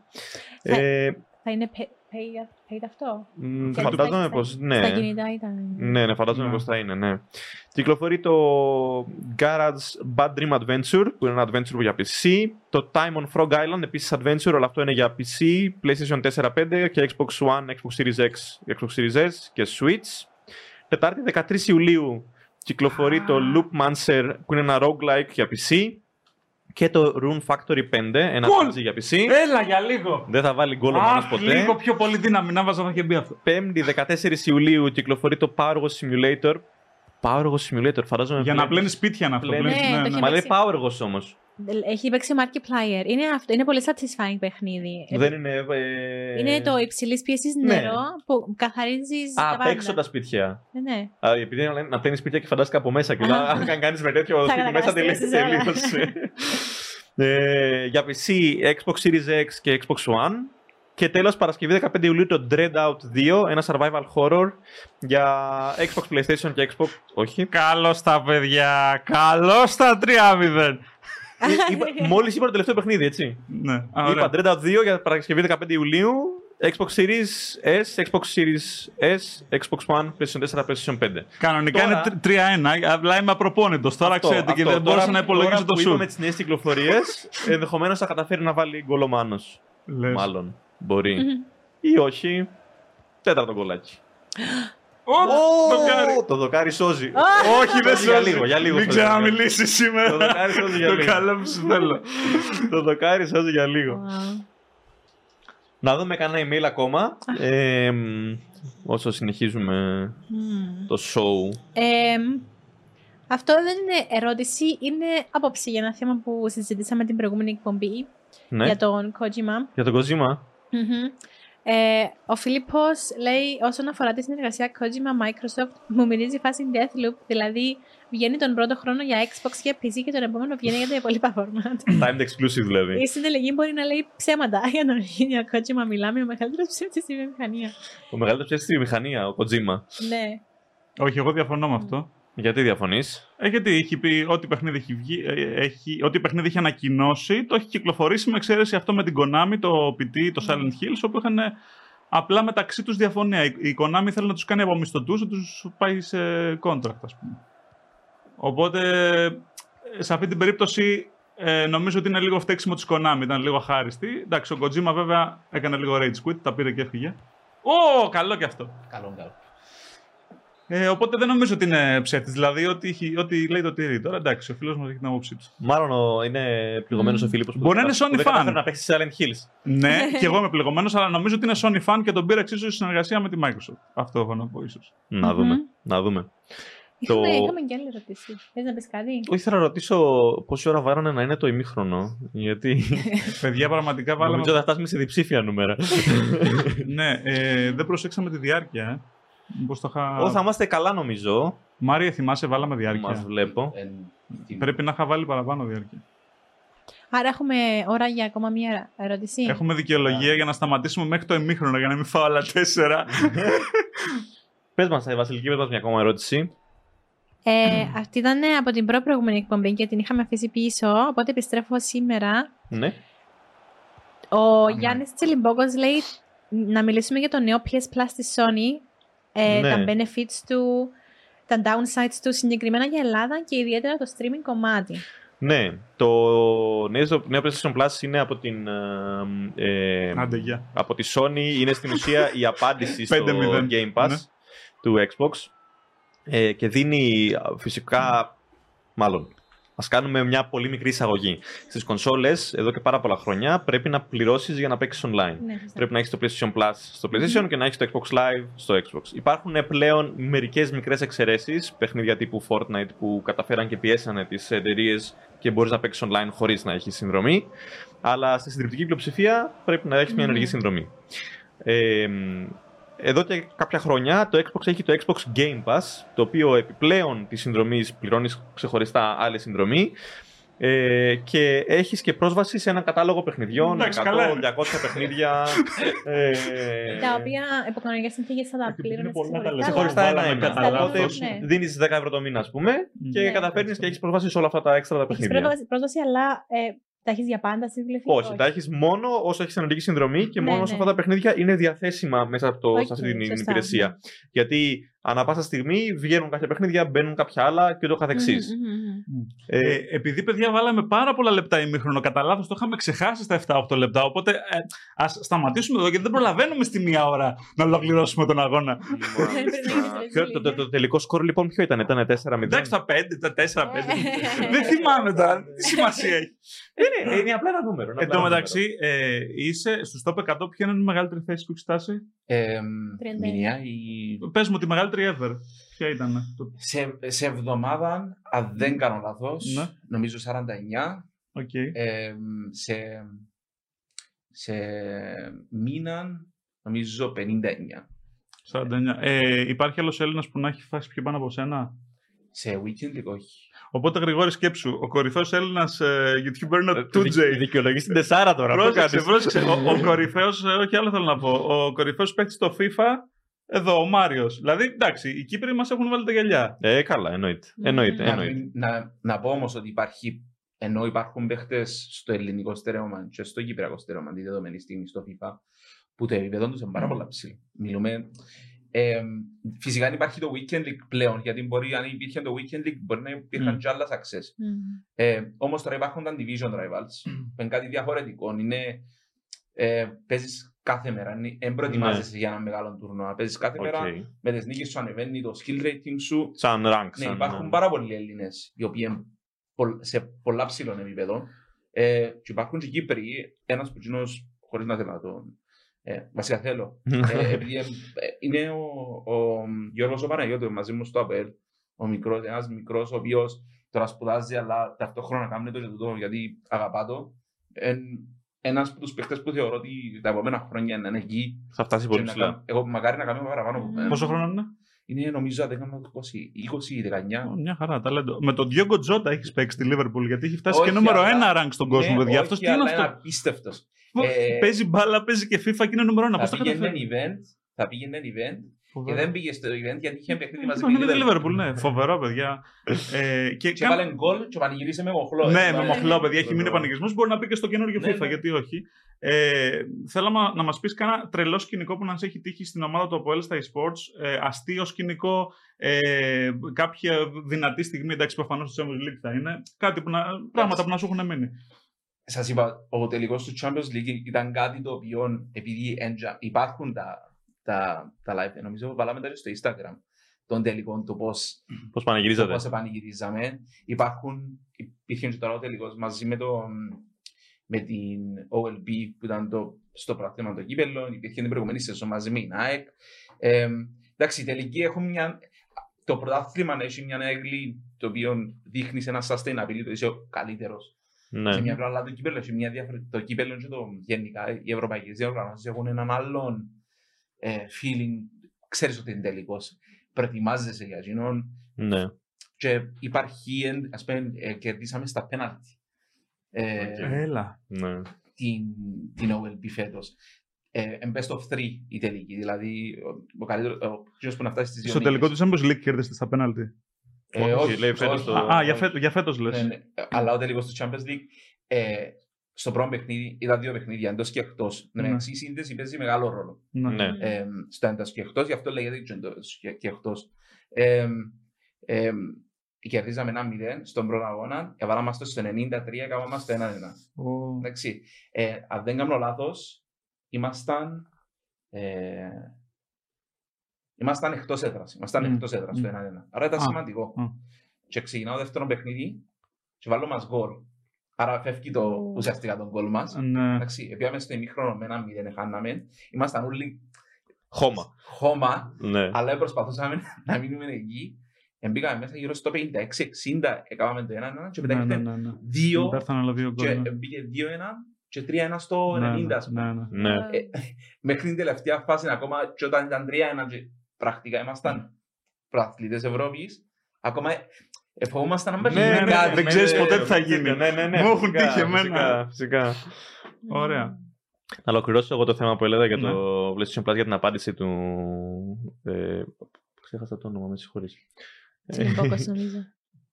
PC. Ε, Θα είναι pay, pay, paid αυτό. Μ, Και Φαντάζομαι στα- πως ναι. Στα κινητά ήταν. Ναι, ναι, φαντάζομαι Ναι. πως θα είναι, ναι. Κυκλοφορεί το Garage Bad Dream Adventure, που είναι ένα adventure για PC. Το Time on Frog Island, επίσης adventure, αλλά αυτό είναι για PC, PlayStation 4, 5 και Xbox One, Xbox Series X, Xbox Series S και Switch. Τετάρτη 13 Ιουλίου κυκλοφορεί το Loop Mancer, που είναι ένα roguelike για PC. Και το Rune Factory 5, ένα Cool. RPG για PC. Έλα για λίγο. Δεν θα βάλει γκολ ο Μάνος Αχ, ποτέ. λίγο πιο πολύ δύναμη να βάζα θα είχε μπει αυτό. 5η 14 Ιουλίου κυκλοφορεί το Power Wash Simulator. Power Wash Simulator, φαντάζομαι. Για να πλένεις- πλένεις σπίτια να αυτό. Πλένεις- πλένεις, Ναι, ναι, το ναι. είχε Μα λέει Εντάξει. Power Wash όμως. Έχει παίξει Markiplier. Είναι, αυτό, είναι πολύ satisfying παιχνίδι. Δεν είναι. ε, Είναι το υψηλής πίεσης ναι. νερό που καθαρίζεις. Α, τα απ' πάντα. έξω τα σπίτια. Ναι, ναι. Α, επειδή λένε να πλένει σπίτια και φαντάστηκα από μέσα. Και Α. να- αν κάνεις με τέτοιο Θα σπίτι μέσα τελείωσε. κατακαταστρέψεις όλα. τελείωσε. Ε, για PC, Xbox Series X και Xbox One. Και τέλος Παρασκευή 15 Ιουλίου το Dread Out 2, ένα survival horror για Xbox, PlayStation και Xbox. Όχι. Καλώς τα παιδιά. Καλώς τα 3-0. Είπα, μόλις είπα το τελευταίο παιχνίδι, έτσι. Ναι, Α, Είπα ωραία. Dread Out 2 για Παρασκευή 15 Ιουλίου. Xbox Series S, Xbox Series S, Xbox One, PlayStation 4, PlayStation 5. Κανονικά Τώρα- είναι τρ- 3-1, απλά είμαι απροπόνητο. Τώρα Αυτό, ξέρετε και αυτό. δεν μπορούσα Τώρα- να υπολογίσω τώρα το που σου. είπαμε τις νέες κυκλοφορίες, ενδεχομένως θα καταφέρει να βάλει γκολ ο Μάνος. Μάλλον. Μπορεί. Ή όχι. Τέταρτο γκολάκι. το κάνει. Το δοκάρι σώζει. Όχι, δεν Για σώζει. λίγο, για λίγο Μην σώζει. ξαναμιλήσεις Το σήμερα. δοκάρι σώζει για Το λίγο. καλό που σου θέλω. Το δοκάρι σώζει για λίγο. Wow. Να δούμε κανένα email ακόμα. Ε, μ, όσο συνεχίζουμε Μμμ. το show. Εμ, αυτό δεν είναι ερώτηση, είναι άποψη για ένα θέμα που συζητήσαμε την προηγούμενη εκπομπή Ναι. για τον Kojima. Για τον Kojima. Μμμ. Ε, ο Φίλιππος λέει όσον αφορά τη συνεργασία Kojima-Microsoft μου μυρίζει φάση Deathloop, δηλαδή βγαίνει τον πρώτο χρόνο για Xbox και PC και τον επόμενο βγαίνει για τα υπόλοιπα format. Timed exclusive δηλαδή. Η συντελεγή μπορεί να λέει ψέματα για τον ίδιο Kojima μιλάμε ο μεγαλύτερος ψεύτης στη βιομηχανία. Ο μεγαλύτερος ψεύτης στη μηχανία, ο Kojima. Ναι. Όχι, εγώ διαφωνώ με αυτό. Γιατί διαφωνείς; Ε, γιατί έχει πει ό,τι παιχνίδι έχει, βγει, ε, έχει, ό,τι παιχνίδι έχει ανακοινώσει, το έχει κυκλοφορήσει με εξαίρεση αυτό με την Konami, το PT, το Silent Hills, όπου είχαν ε, απλά μεταξύ τους διαφωνία. Η, η Konami θέλει να τους κάνει από μισθωτούς, να τους πάει σε contract, ας πούμε. Οπότε, ε, σε αυτή την περίπτωση, ε, νομίζω ότι είναι λίγο φταίξιμο της Konami, ήταν λίγο αχάριστη. Εντάξει, ο Kojima βέβαια έκανε λίγο rage quit, τα πήρε και έφυγε. Ω, καλό και αυτό. Καλό, καλό. Ε, οπότε δεν νομίζω ότι είναι ψεύτης. Δηλαδή, ό,τι, έχει- ό,τι λέει το τυρί. Τώρα εντάξει, ο φίλος μας έχει την άποψή του. Μάλλον ο- είναι πληγωμένος ο Φίλιππος που Μπορεί να δεν είναι κα- Sony που δεν fan. κατάφερε να παίξει Silent Hills. ναι, και εγώ είμαι πληγωμένος, αλλά νομίζω ότι είναι Sony fan και τον πήρα εξίσου σε συνεργασία με τη Microsoft. Αυτό έχω να πω, ίσως. Να Μμμ. δούμε. Να δούμε. Είχαμε, Το- είχαμε και άλλη ερωτήση. Θες να πεις κάτι; Όχι, θέλω να ρωτήσω πόση ώρα βάρανε να είναι το ημίχρονο. Γιατί Παιδιά, πραγματικά βάλαμε. νομίζω θα φτάσουμε σε διψήφια νούμερα. ναι, ε, δεν προσέξαμε τη διάρκεια. Ε. Μήπως το είχα... Ω, θα είμαστε καλά νομίζω. Μάρια, θυμάσαι, βάλαμε διάρκεια. Μας βλέπω. Εν- τι- Πρέπει να είχα βάλει παραπάνω διάρκεια. Άρα έχουμε ώρα για ακόμα μία ερώτηση; Έχουμε δικαιολογία για να σταματήσουμε μέχρι το ημίχρονο για να μην φάω άλλα τέσσερα. Πες μας, ε, Βασιλική, πες μας μια ακόμα ερώτηση. Ε, αυτή ήταν από την πρώτη προηγούμενη εκπομπή και την είχαμε αφήσει πίσω, οπότε επιστρέφω σήμερα. Ναι. Ο ναι. Γιάννης Τσελιμπόκος λέει να μιλήσουμε για το νέο PS Plus της Sony, ε, Ναι. τα benefits του, τα downsides του συγκεκριμένα για Ελλάδα και ιδιαίτερα το streaming κομμάτι. Ναι, το νέο, το νέο PlayStation Plus είναι από την, ε, ε, Άντε, γεια. από τη Sony. Είναι στην ουσία η απάντηση στο 5-0, Game Pass ναι. του Xbox ε, και δίνει α, φυσικά, μάλλον, ας κάνουμε μια πολύ μικρή εισαγωγή. Στις κονσόλες, εδώ και πάρα πολλά χρόνια, πρέπει να πληρώσεις για να παίξεις online. Ναι, σωστά. Πρέπει να έχεις το PlayStation Plus στο PlayStation και να έχεις το Xbox Live στο Xbox. Υπάρχουν πλέον μερικές μικρές εξαιρέσεις, παιχνίδια τύπου Fortnite που καταφέραν και πιέσανε τις εταιρείες και μπορείς να παίξεις online χωρίς να έχεις συνδρομή. Αλλά στη συντριπτική πλειοψηφία πρέπει να έχεις μια ενεργή Ναι. συνδρομή. Ε, εδώ και κάποια χρόνια το Xbox έχει το Xbox Game Pass, το οποίο επιπλέον τη συνδρομή πληρώνεις ξεχωριστά άλλη συνδρομή. Ε, και έχεις και πρόσβαση σε ένα κατάλογο παιχνιδιών, Εντάξει, 100-200 καλά είναι. παιχνίδια. ε, Τα οποία υπό κανονικέ συνθήκε θα τα Είναι πλήρωνε πολλά τα λεφτά. ξεχωριστά Βάλαμε ένα-ένα. κατά Οπότε λάθος. Ναι. δίνεις 10 ευρώ το μήνα, ας πούμε, και Ναι. καταφέρνεις και έχεις πρόσβαση σε όλα αυτά τα έξτρα τα Έχεις παιχνίδια. πρόσβαση, πρόσβαση, αλλά ε, Τα έχεις για πάντα στη βιβλιοθήκη. Όχι, τα έχεις μόνο όσο έχεις αναλύσει συνδρομή και Ναι, μόνο όσο ναι. αυτά τα παιχνίδια είναι διαθέσιμα μέσα από το, Οκ, σε αυτή την σωστά, υπηρεσία. ναι. Γιατί ανά πάσα στιγμή βγαίνουν κάποια παιχνίδια, μπαίνουν κάποια άλλα και ούτω καθεξής. Μμμ, μμμ, μμμ. Ε, Ε, επειδή παιδιά βάλαμε πάρα πολλά λεπτά ημίχρονο, κατά λάθος το είχαμε ξεχάσει στα 7-8 λεπτά. Οπότε ε, ας σταματήσουμε εδώ γιατί δεν προλαβαίνουμε στη μία ώρα να ολοκληρώσουμε τον αγώνα. Πρέπει να γίνει ποιο- το, το, το τελικό σκορ λοιπόν ποιο ήταν, ήταν 4-0. Εντάξει, τα 5, τα 4-5. Ε. δεν θυμάμαι τώρα. Τι σημασία έχει. είναι, είναι απλά ένα νούμερο. ένα Εν απλά τω ένα μεταξύ, ε, είσαι στους top 100. Ποια είναι η μεγαλύτερη θέση που έχεις φτάσει; Ε, 39. μηνιαία ή... Πες μου τη μεγαλύτερη ever. Ποια ήταν. Το... Σε, σε εβδομάδα, αν δεν κάνω λάθος, Ναι. νομίζω 49. Οκ. Ε, σε, σε μήνα, νομίζω 59. 49. Ε, υπάρχει άλλος Έλληνας που να έχει φτάσει πιο πάνω από σένα; Σε weekend, λίγο όχι. Οπότε γρηγόρη σκέψου. Ο κορυφαίος Έλληνας ε, YouTuber είναι ο 2J. Δικαιολογείς την τεσσάρα τώρα. αυτό Πρόσεξε, κάνεις. πρόσεξε. Ο, ο κορυφαίος, όχι άλλο θέλω να πω. Ο κορυφαίος παίκτης στο FIFA, εδώ, ο Μάριος. Δηλαδή, εντάξει, οι Κύπροι μας έχουν βάλει τα γυαλιά. Ε, καλά, εννοείται. Μμμ. εννοείται, Να, εννοείται. μην- να, να πω όμως ότι υπάρχει, ενώ υπάρχουν παίχτες στο ελληνικό στερεώμα και στο κυπριακό στερεώμα τη δεδομένη στιγμή στο FIFA, που το επίπεδο τους είναι πάρα πολύ ψηλό. Μιλούμε. Ε, φυσικά αν υπάρχει το Weekend League πλέον, γιατί μπορεί, αν υπήρχε το Weekend League, μπορεί να υπήρχαν Μμ. και άλλα success. Μμμ. Ε, Όμως τώρα υπάρχουν τα division rivals. που είναι κάτι διαφορετικό. Είναι, ε, παίζεις κάθε μέρα. Δεν προετοιμάζεσαι για ένα μεγάλο τουρνουά. Παίζεις κάθε Ναι. Οκ. μέρα με τις νίκες σου ανεβαίνει το skill rating σου. Σαν rank. Ναι, σαν, υπάρχουν πάρα πολλοί Έλληνες οι οποίοι είναι πο- σε πολλά ψηλών επίπεδο. Ε, και υπάρχουν και Κύπροι, ένας που κοινό, χωρίς να θέλω να τον. Ε, βασικά θέλω. ε, επειδή ε, ε, είναι ο, ο Γιώργος ο Παναγιώτης μαζί μου στο ΑΠΕΛ. Ο μικρός, ένας μικρός ο οποίος τώρα σπουδάζει αλλά ταυτόχρονα κάνει το και τούτο γιατί αγαπά το. Ε, ένας από τους παίχτες που θεωρώ ότι τα επόμενα χρόνια να είναι εκεί. Θα φτάσει και πολύ να ψηλά. κάνω- Εγώ μακάρι να κάνουμε παραπάνω από μένα. Πόσο χρόνο είναι; Είναι νομίζω αν δεν κάνω 20, 20 ή 19. Ω, Μια χαρά, ταλέντο. Με τον Diego Jota έχεις παίξει στη Liverpool γιατί έχει φτάσει Όχι, και νούμερο αλλά- ένα rank στον κόσμο, Ναι, παιδιά. όχι, Αυτός τι είναι αλλά αυτός; απίστευτος. Πώς- Ε, Παίζει μπάλα, παίζει και FIFA και είναι νούμερο ένα. Πώς Θα τα πήγαινε καταφέρει. event, θα πήγαινε event και δεν πήγε στο event γιατί είχε παιχνίδι μαζί Μαζί με με τη τη Liverpool. Liverpool, ναι. Φοβερό, παιδιά. Ε, και Και κάν- έβαλε γκολ και πανηγύρισε με μοχλό. Ναι, ε. με ναι, μοχλό, ναι. παιδιά. Έχει μείνει Φοβερό. πανηγυρισμός. Μπορεί να πει και στο καινούργιο Ναι, FIFA, ναι. γιατί όχι. Ε, θέλαμε να μας πεις κάνα τρελό σκηνικό που να σε έχει τύχει στην ομάδα του Αποέλ στα eSports. Ε, αστείο σκηνικό, ε, κάποια δυνατή στιγμή. Εντάξει, προφανώς στο Champions League θα είναι. Κάτι που να, πράγματα που να σου έχουν μείνει. Σας είπα, ο τελικός του Champions League ήταν κάτι το οποίο επειδή έντια- υπάρχουν τα, τα, τα live, νομίζω βάλαμε τα και στο Instagram των τελικών, το πώς Πώς το πανηγυρίζατε. πώς επανηγυρίζαμε. Υπάρχουν, υπήρχε και τώρα ο τελικός μαζί με, το, με την OLB που ήταν το, στο πράθυμα το κύπελο, υπήρχε την προηγούμενη σεζόν μαζί με την ΑΕΚ. Ε, εντάξει, οι τελικοί έχουν μια... Το πρωτάθλημα έχει μια αίγλη το οποίο δείχνει σε ένα sustainability, το είσαι ο καλύτερος. Ναι. Σε μια πλευρά, αλλά το κύπελο έχει μια διαφορετική. Το κύπελο και το γενικά οι ευρωπαϊκές διοργανώσεις έχουν έναν άλλον ε, feeling. Ξέρεις ότι είναι τελικός. Προετοιμάζεσαι για εκείνον. ναι. Και υπάρχει, ας πούμε, ε, κερδίσαμε στα πέναλτι. Ε, Οκ. Έλα. ναι. την, την OLB φέτος. Ε, εν best of three η τελική. Δηλαδή, ο, ο καλύτερο. Ο κύριος που να φτάσει στις δύο. Στο τελικό του Champions League κέρδισε στα πέναλτι. Ε, Όχι, όχι, λέει φέτος όχι. το- Α, α, για, φέτο, για φέτος λες. Ναι, ναι. Αλλά ο τελικός του Champions League, ε, στο πρώτο παιχνίδι, ήταν δύο παιχνίδια, εντός και εκτός. Ναι. Ναι. η σύνδεση παίζει μεγάλο ρόλο. Ναι. Ναι. Ε, στο εντός και εκτός, γι' αυτό λέγεται και εντός και- και εκτός. Ε, ε, κερδίζαμε ένα 0 στον πρώτο αγώνα, έβαλαμε το στο 93, έκαναμε στο 1-1. Ω, Εντάξει. Ε, αν δεν κάνω λάθος, ήμασταν. Ε, ήμασταν εκτός έδρας. Ήμασταν Μμ, εκτός έδρας μμ. στο 1-1. Άρα ήταν Α, σημαντικό. α. Και ξεκινάω δεύτερο παιχνίδι και βάλω μας γκολ. Άρα φεύγει το, Ω. ουσιαστικά τον γκολ μας. Ναι. Εντάξει, πήγαμε στο ημίχρονο με ένα μηδέν, χάναμε. Ήμασταν όλοι Χώμα. χώμα, Ναι. αλλά προσπαθούσαμε να μείνουμε εκεί. Μπήκαμε μέσα γύρω στο 56-60, έκαναμε το 1-1 και μετά Ναι, ναι, ήρθε ναι, ναι. δύο Μετά ήρθαν άλλα δύο και γκολ. ναι. μπήκε 2-1 και 3-1 στο 90. Ναι, ας πούμε. ναι, ναι. Ναι. Ε, μέχρι την τελευταία φάση ακόμα και όταν ήταν 3-1 και πρακτικά ήμασταν πρωταθλητές Ευρώπης ακόμα ε, ε, φοβόμασταν να Ναι, μην ναι, γίνει κάτι. δεν ξέρεις ποτέ τι θα γίνει. Ναι, ναι, ναι. Μου έχουν φυσικά, τύχει εμένα. Φυσικά, φυσικά. Ωραία. Να ολοκληρώσω εγώ το θέμα που έλεγα για Ναι. το PlayStation Plus για την απάντηση του. Ε, ξέχασα το όνομα, με συγχωρείς. Τσιμπόκος νομίζω.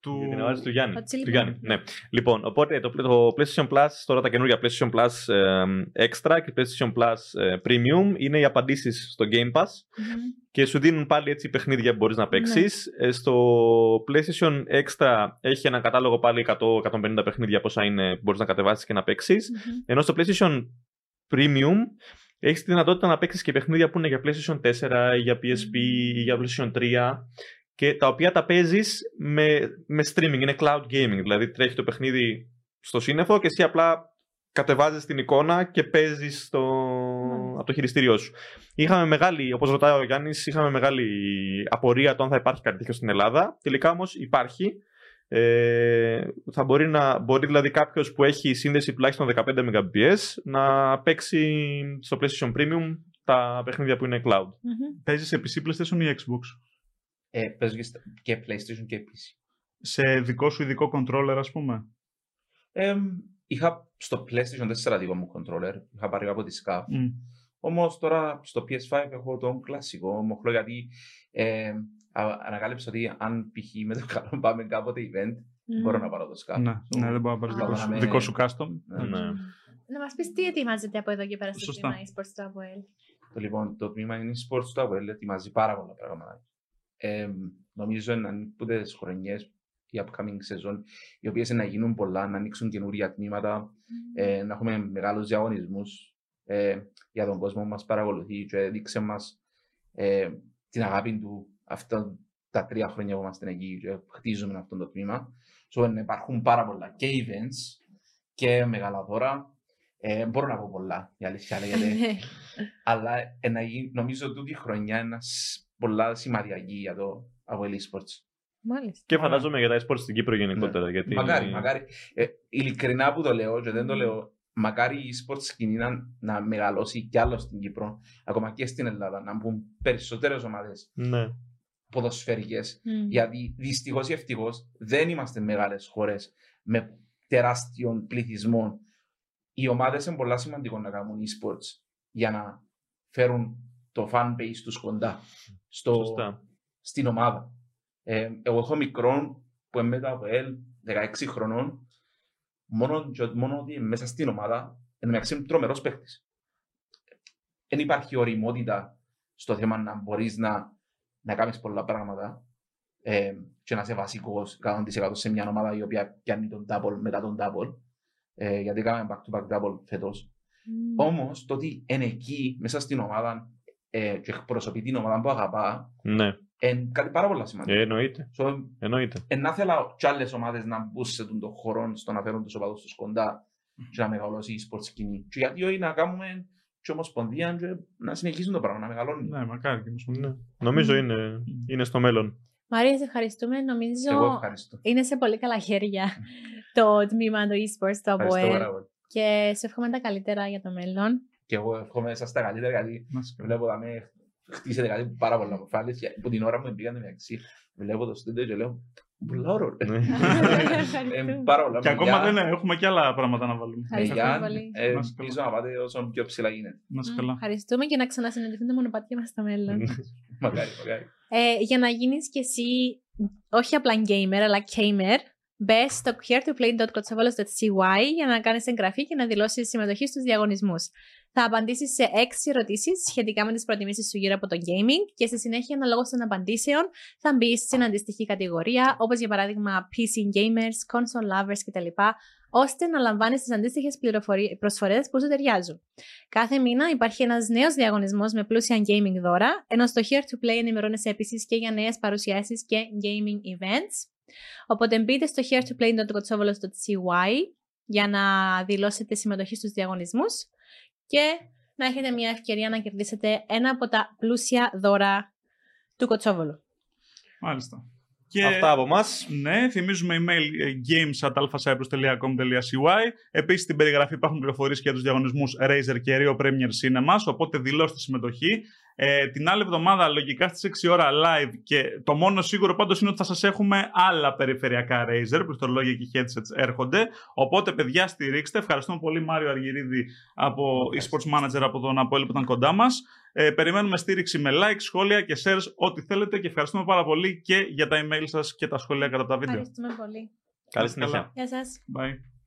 Του. Για την ανάλυση του Γιάννη. Ο Τσίλι Του Γιάννη, ναι. Λοιπόν, οπότε το, το PlayStation Plus, τώρα τα καινούργια PlayStation Plus ε, Extra και PlayStation Plus ε, Premium είναι οι απαντήσεις στο Game Pass Μμμ. και σου δίνουν πάλι έτσι παιχνίδια που μπορείς να παίξεις. Ε, στο PlayStation Extra έχει ένα κατάλογο πάλι 100-150 παιχνίδια πόσα είναι που μπορείς να κατεβάσεις και να παίξεις. Μμμ. Ενώ στο PlayStation Premium έχεις τη δυνατότητα να παίξεις και παιχνίδια που είναι για PlayStation 4 ή για PSP ή για PlayStation 3 και τα οποία τα παίζεις με, με streaming, είναι cloud gaming, δηλαδή τρέχει το παιχνίδι στο σύννεφο και εσύ απλά κατεβάζεις την εικόνα και παίζεις στο, από το χειριστήριό σου. Είχαμε μεγάλη, όπως ρωτάει ο Γιάννης, είχαμε μεγάλη απορία το αν θα υπάρχει κάτι τέτοιο στην Ελλάδα. Τελικά όμως υπάρχει. Ε, θα μπορεί, να, μπορεί δηλαδή κάποιος που έχει σύνδεση τουλάχιστον 15 Mbps να παίξει στο PlayStation Premium τα παιχνίδια που είναι cloud. Μμμ. Παίζεις σε PC, PlayStation ή Xbox; Ε, παίζω και στα- και PlayStation και PC. Σε δικό σου ειδικό controller, ας πούμε. Ε, είχα στο PlayStation 4 δικό μου controller, είχα πάρει από τη SCAF. Μμ. Όμως τώρα στο PS5 έχω τον κλασικό μοχλό γιατί ε, α- ανακάλυψα ότι αν π.χ. με το καλό πάμε κάποτε event, Μμμ. μπορώ να πάρω το SCAF. Ναι, ναι, δεν μπορεί να πάρει Α, δικό, σου- ναι. δικό σου custom. Ναι. Ναι. Να μας πεις τι ετοιμάζεται από εδώ και πέρα στο Σωστά. τμήμα eSports του ΑΠΟΕΛ. Το, λοιπόν, το τμήμα είναι sports του Apple, ετοιμάζει πάρα πολλά πράγματα. Ε, νομίζω να ανοίξουν τις χρονιές, η upcoming season, οι οποίες να γίνουν πολλά, να ανοίξουν καινούργια τμήματα, ε, να έχουμε μεγάλους διαγωνισμούς ε, για τον κόσμο που μας παρακολουθεί και δείξε μας ε, την αγάπη του αυτά τα τρία χρόνια που είμαστε εκεί και χτίζουμε αυτό το τμήμα. So, να υπάρχουν πάρα πολλά και events και μεγάλα δώρα. Ε, μπορώ να πω πολλά, η αλήθεια λέγεται. Ναι. αλλά ε, να γίνει- νομίζω ότι η χρονιά είναι σ- πολλά σημαντική για το Apple Esports. Μάλιστα. Και φαντάζομαι για τα esports στην Κύπρο γενικότερα. Γιατί... Μακάρι, μακάρι. Ε, ειλικρινά που το λέω και δεν το Μμμ. λέω, μακάρι η e-sports σκηνή να, να μεγαλώσει κι άλλο στην Κύπρο, ακόμα και στην Ελλάδα, να μπουν περισσότερες ομάδες Ναι. ποδοσφαιρικές. Μμ. Γιατί δυστυχώς ή ευτυχώς δεν είμαστε μεγάλες χώρες με τεράστιον πληθυσμό. Οι ομάδες είναι πολύ σημαντικό να κάνουν e-sports για να φέρουν το fan base τους κοντά στο, Σωστά. στην ομάδα. Ε, εγώ έχω μικρό που είναι μετά από ελ 16 χρονών. Μόνο, και- μόνο ότι μέσα στην ομάδα είναι μεταξύ τρομερός παίχτη. Δεν υπάρχει οριμότητα στο θέμα να μπορείς να, να κάνεις πολλά πράγματα ε, και να είσαι βασικός 100% σε μια ομάδα η οποία πιάνει τον double μετά τον double. Ε, γιατί κάναμε back to back double φέτος. Μμ. Όμως το ότι είναι εκεί μέσα στην ομάδα ε, και εκπροσωπεί την ομάδα που αγαπά, Ναι. είναι κάτι πάρα πολύ σημαντικό. Ε, εννοείται. So, εννοείται. ε, να θέλω κι άλλες ομάδες να μπουν σε τον το χώρο στο να φέρουν τους οπαδούς τους κοντά και να μεγαλώσει η σπορτ σκηνή. Και γιατί όχι να κάνουμε και ομοσπονδία και να συνεχίσουν το πράγμα, να μεγαλώνει. Ναι, μακάρι και εμείς. Ναι. Νομίζω Μμ. είναι, είναι στο μέλλον. Μαρία, σε ευχαριστούμε. Νομίζω Εγώ ευχαριστώ. είναι σε πολύ καλά χέρια το τμήμα του eSports του Ευχαριστώ πάρα ΑΠΟΕΛ πολύ. και σε εύχομαι τα καλύτερα για το μέλλον. Και εγώ εύχομαι σας τα καλύτερα γιατί Να είσαι καλά. βλέπω να με χτίσετε κάτι πάρα πολλά αποφάλες και που την ώρα μου πήγαν μεταξύ. Βλέπω το στούντιο και λέω «Πολλά ωραίο, ρε». Ναι. Ε, Πάρα πολλά. Και Με ακόμα γεια, δεν είναι, έχουμε και άλλα πράγματα να βάλουμε. με Ευχαριστούμε γεια, πολύ. ε, Να είσαι καλά. Ελπίζω να πάτε όσο πιο ψηλά γίνεται. Να είσαι Μμ, καλά. Ευχαριστούμε και να ξανασυναντηθούν τα μονοπάτια μας στο μέλλον. Μακάρι, μακάρι. Ε, για να γίνεις κι εσύ όχι απλά gamer, αλλά gamer, μπε στο queertoplay.kotsovolos.cy για να κάνεις εγγραφή και να δηλώσεις συμμετοχή στους διαγωνισμούς. Θα απαντήσεις σε έξι ερωτήσεις σχετικά με τις προτιμήσεις σου γύρω από το gaming και στη συνέχεια, αναλόγως των απαντήσεων, θα μπει στην αντίστοιχη κατηγορία, όπως για παράδειγμα PC gamers, console lovers κτλ., ώστε να λαμβάνεις τις αντίστοιχες πληροφορίες- προσφορές που σου ταιριάζουν. Κάθε μήνα υπάρχει ένας νέος διαγωνισμός με πλούσια gaming δώρα, ενώ στο Here to Play ενημερώνεσαι επίσης και για νέες παρουσιάσεις και gaming events. Οπότε μπείτε στο heretoplay.kotsovolos.cy για να δηλώσετε συμμετοχή στους διαγωνισμούς και να έχετε μια ευκαιρία να κερδίσετε ένα από τα πλούσια δώρα του Κοτσόβολου. Μάλιστα. Και... Αυτά από εμά. Ναι, θυμίζουμε email ε, games.alphacyprus.com.cy. Επίσης στην περιγραφή υπάρχουν πληροφορίες για τους διαγωνισμούς Razer και Rio Premier Cinemas. Οπότε δηλώστε συμμετοχή. Ε, την άλλη εβδομάδα, λογικά στις 6 ώρα live και το μόνο σίγουρο πάντως είναι ότι θα σας έχουμε άλλα περιφερειακά Razer, πληκτρολόγια και headsets έρχονται. Οπότε, παιδιά, στηρίξτε. Ευχαριστούμε πολύ, Μάριο Αργυρίδη, από eSports Manager από τον Αποέλ που ήταν κοντά μας. Ε, περιμένουμε στήριξη με like, σχόλια και shares, ό,τι θέλετε και ευχαριστούμε πάρα πολύ και για τα email σας και τα σχόλια κατά τα βίντεο. Ευχαριστούμε πολύ. Καλή συνέχεια. Καλά. Γεια σας. Bye.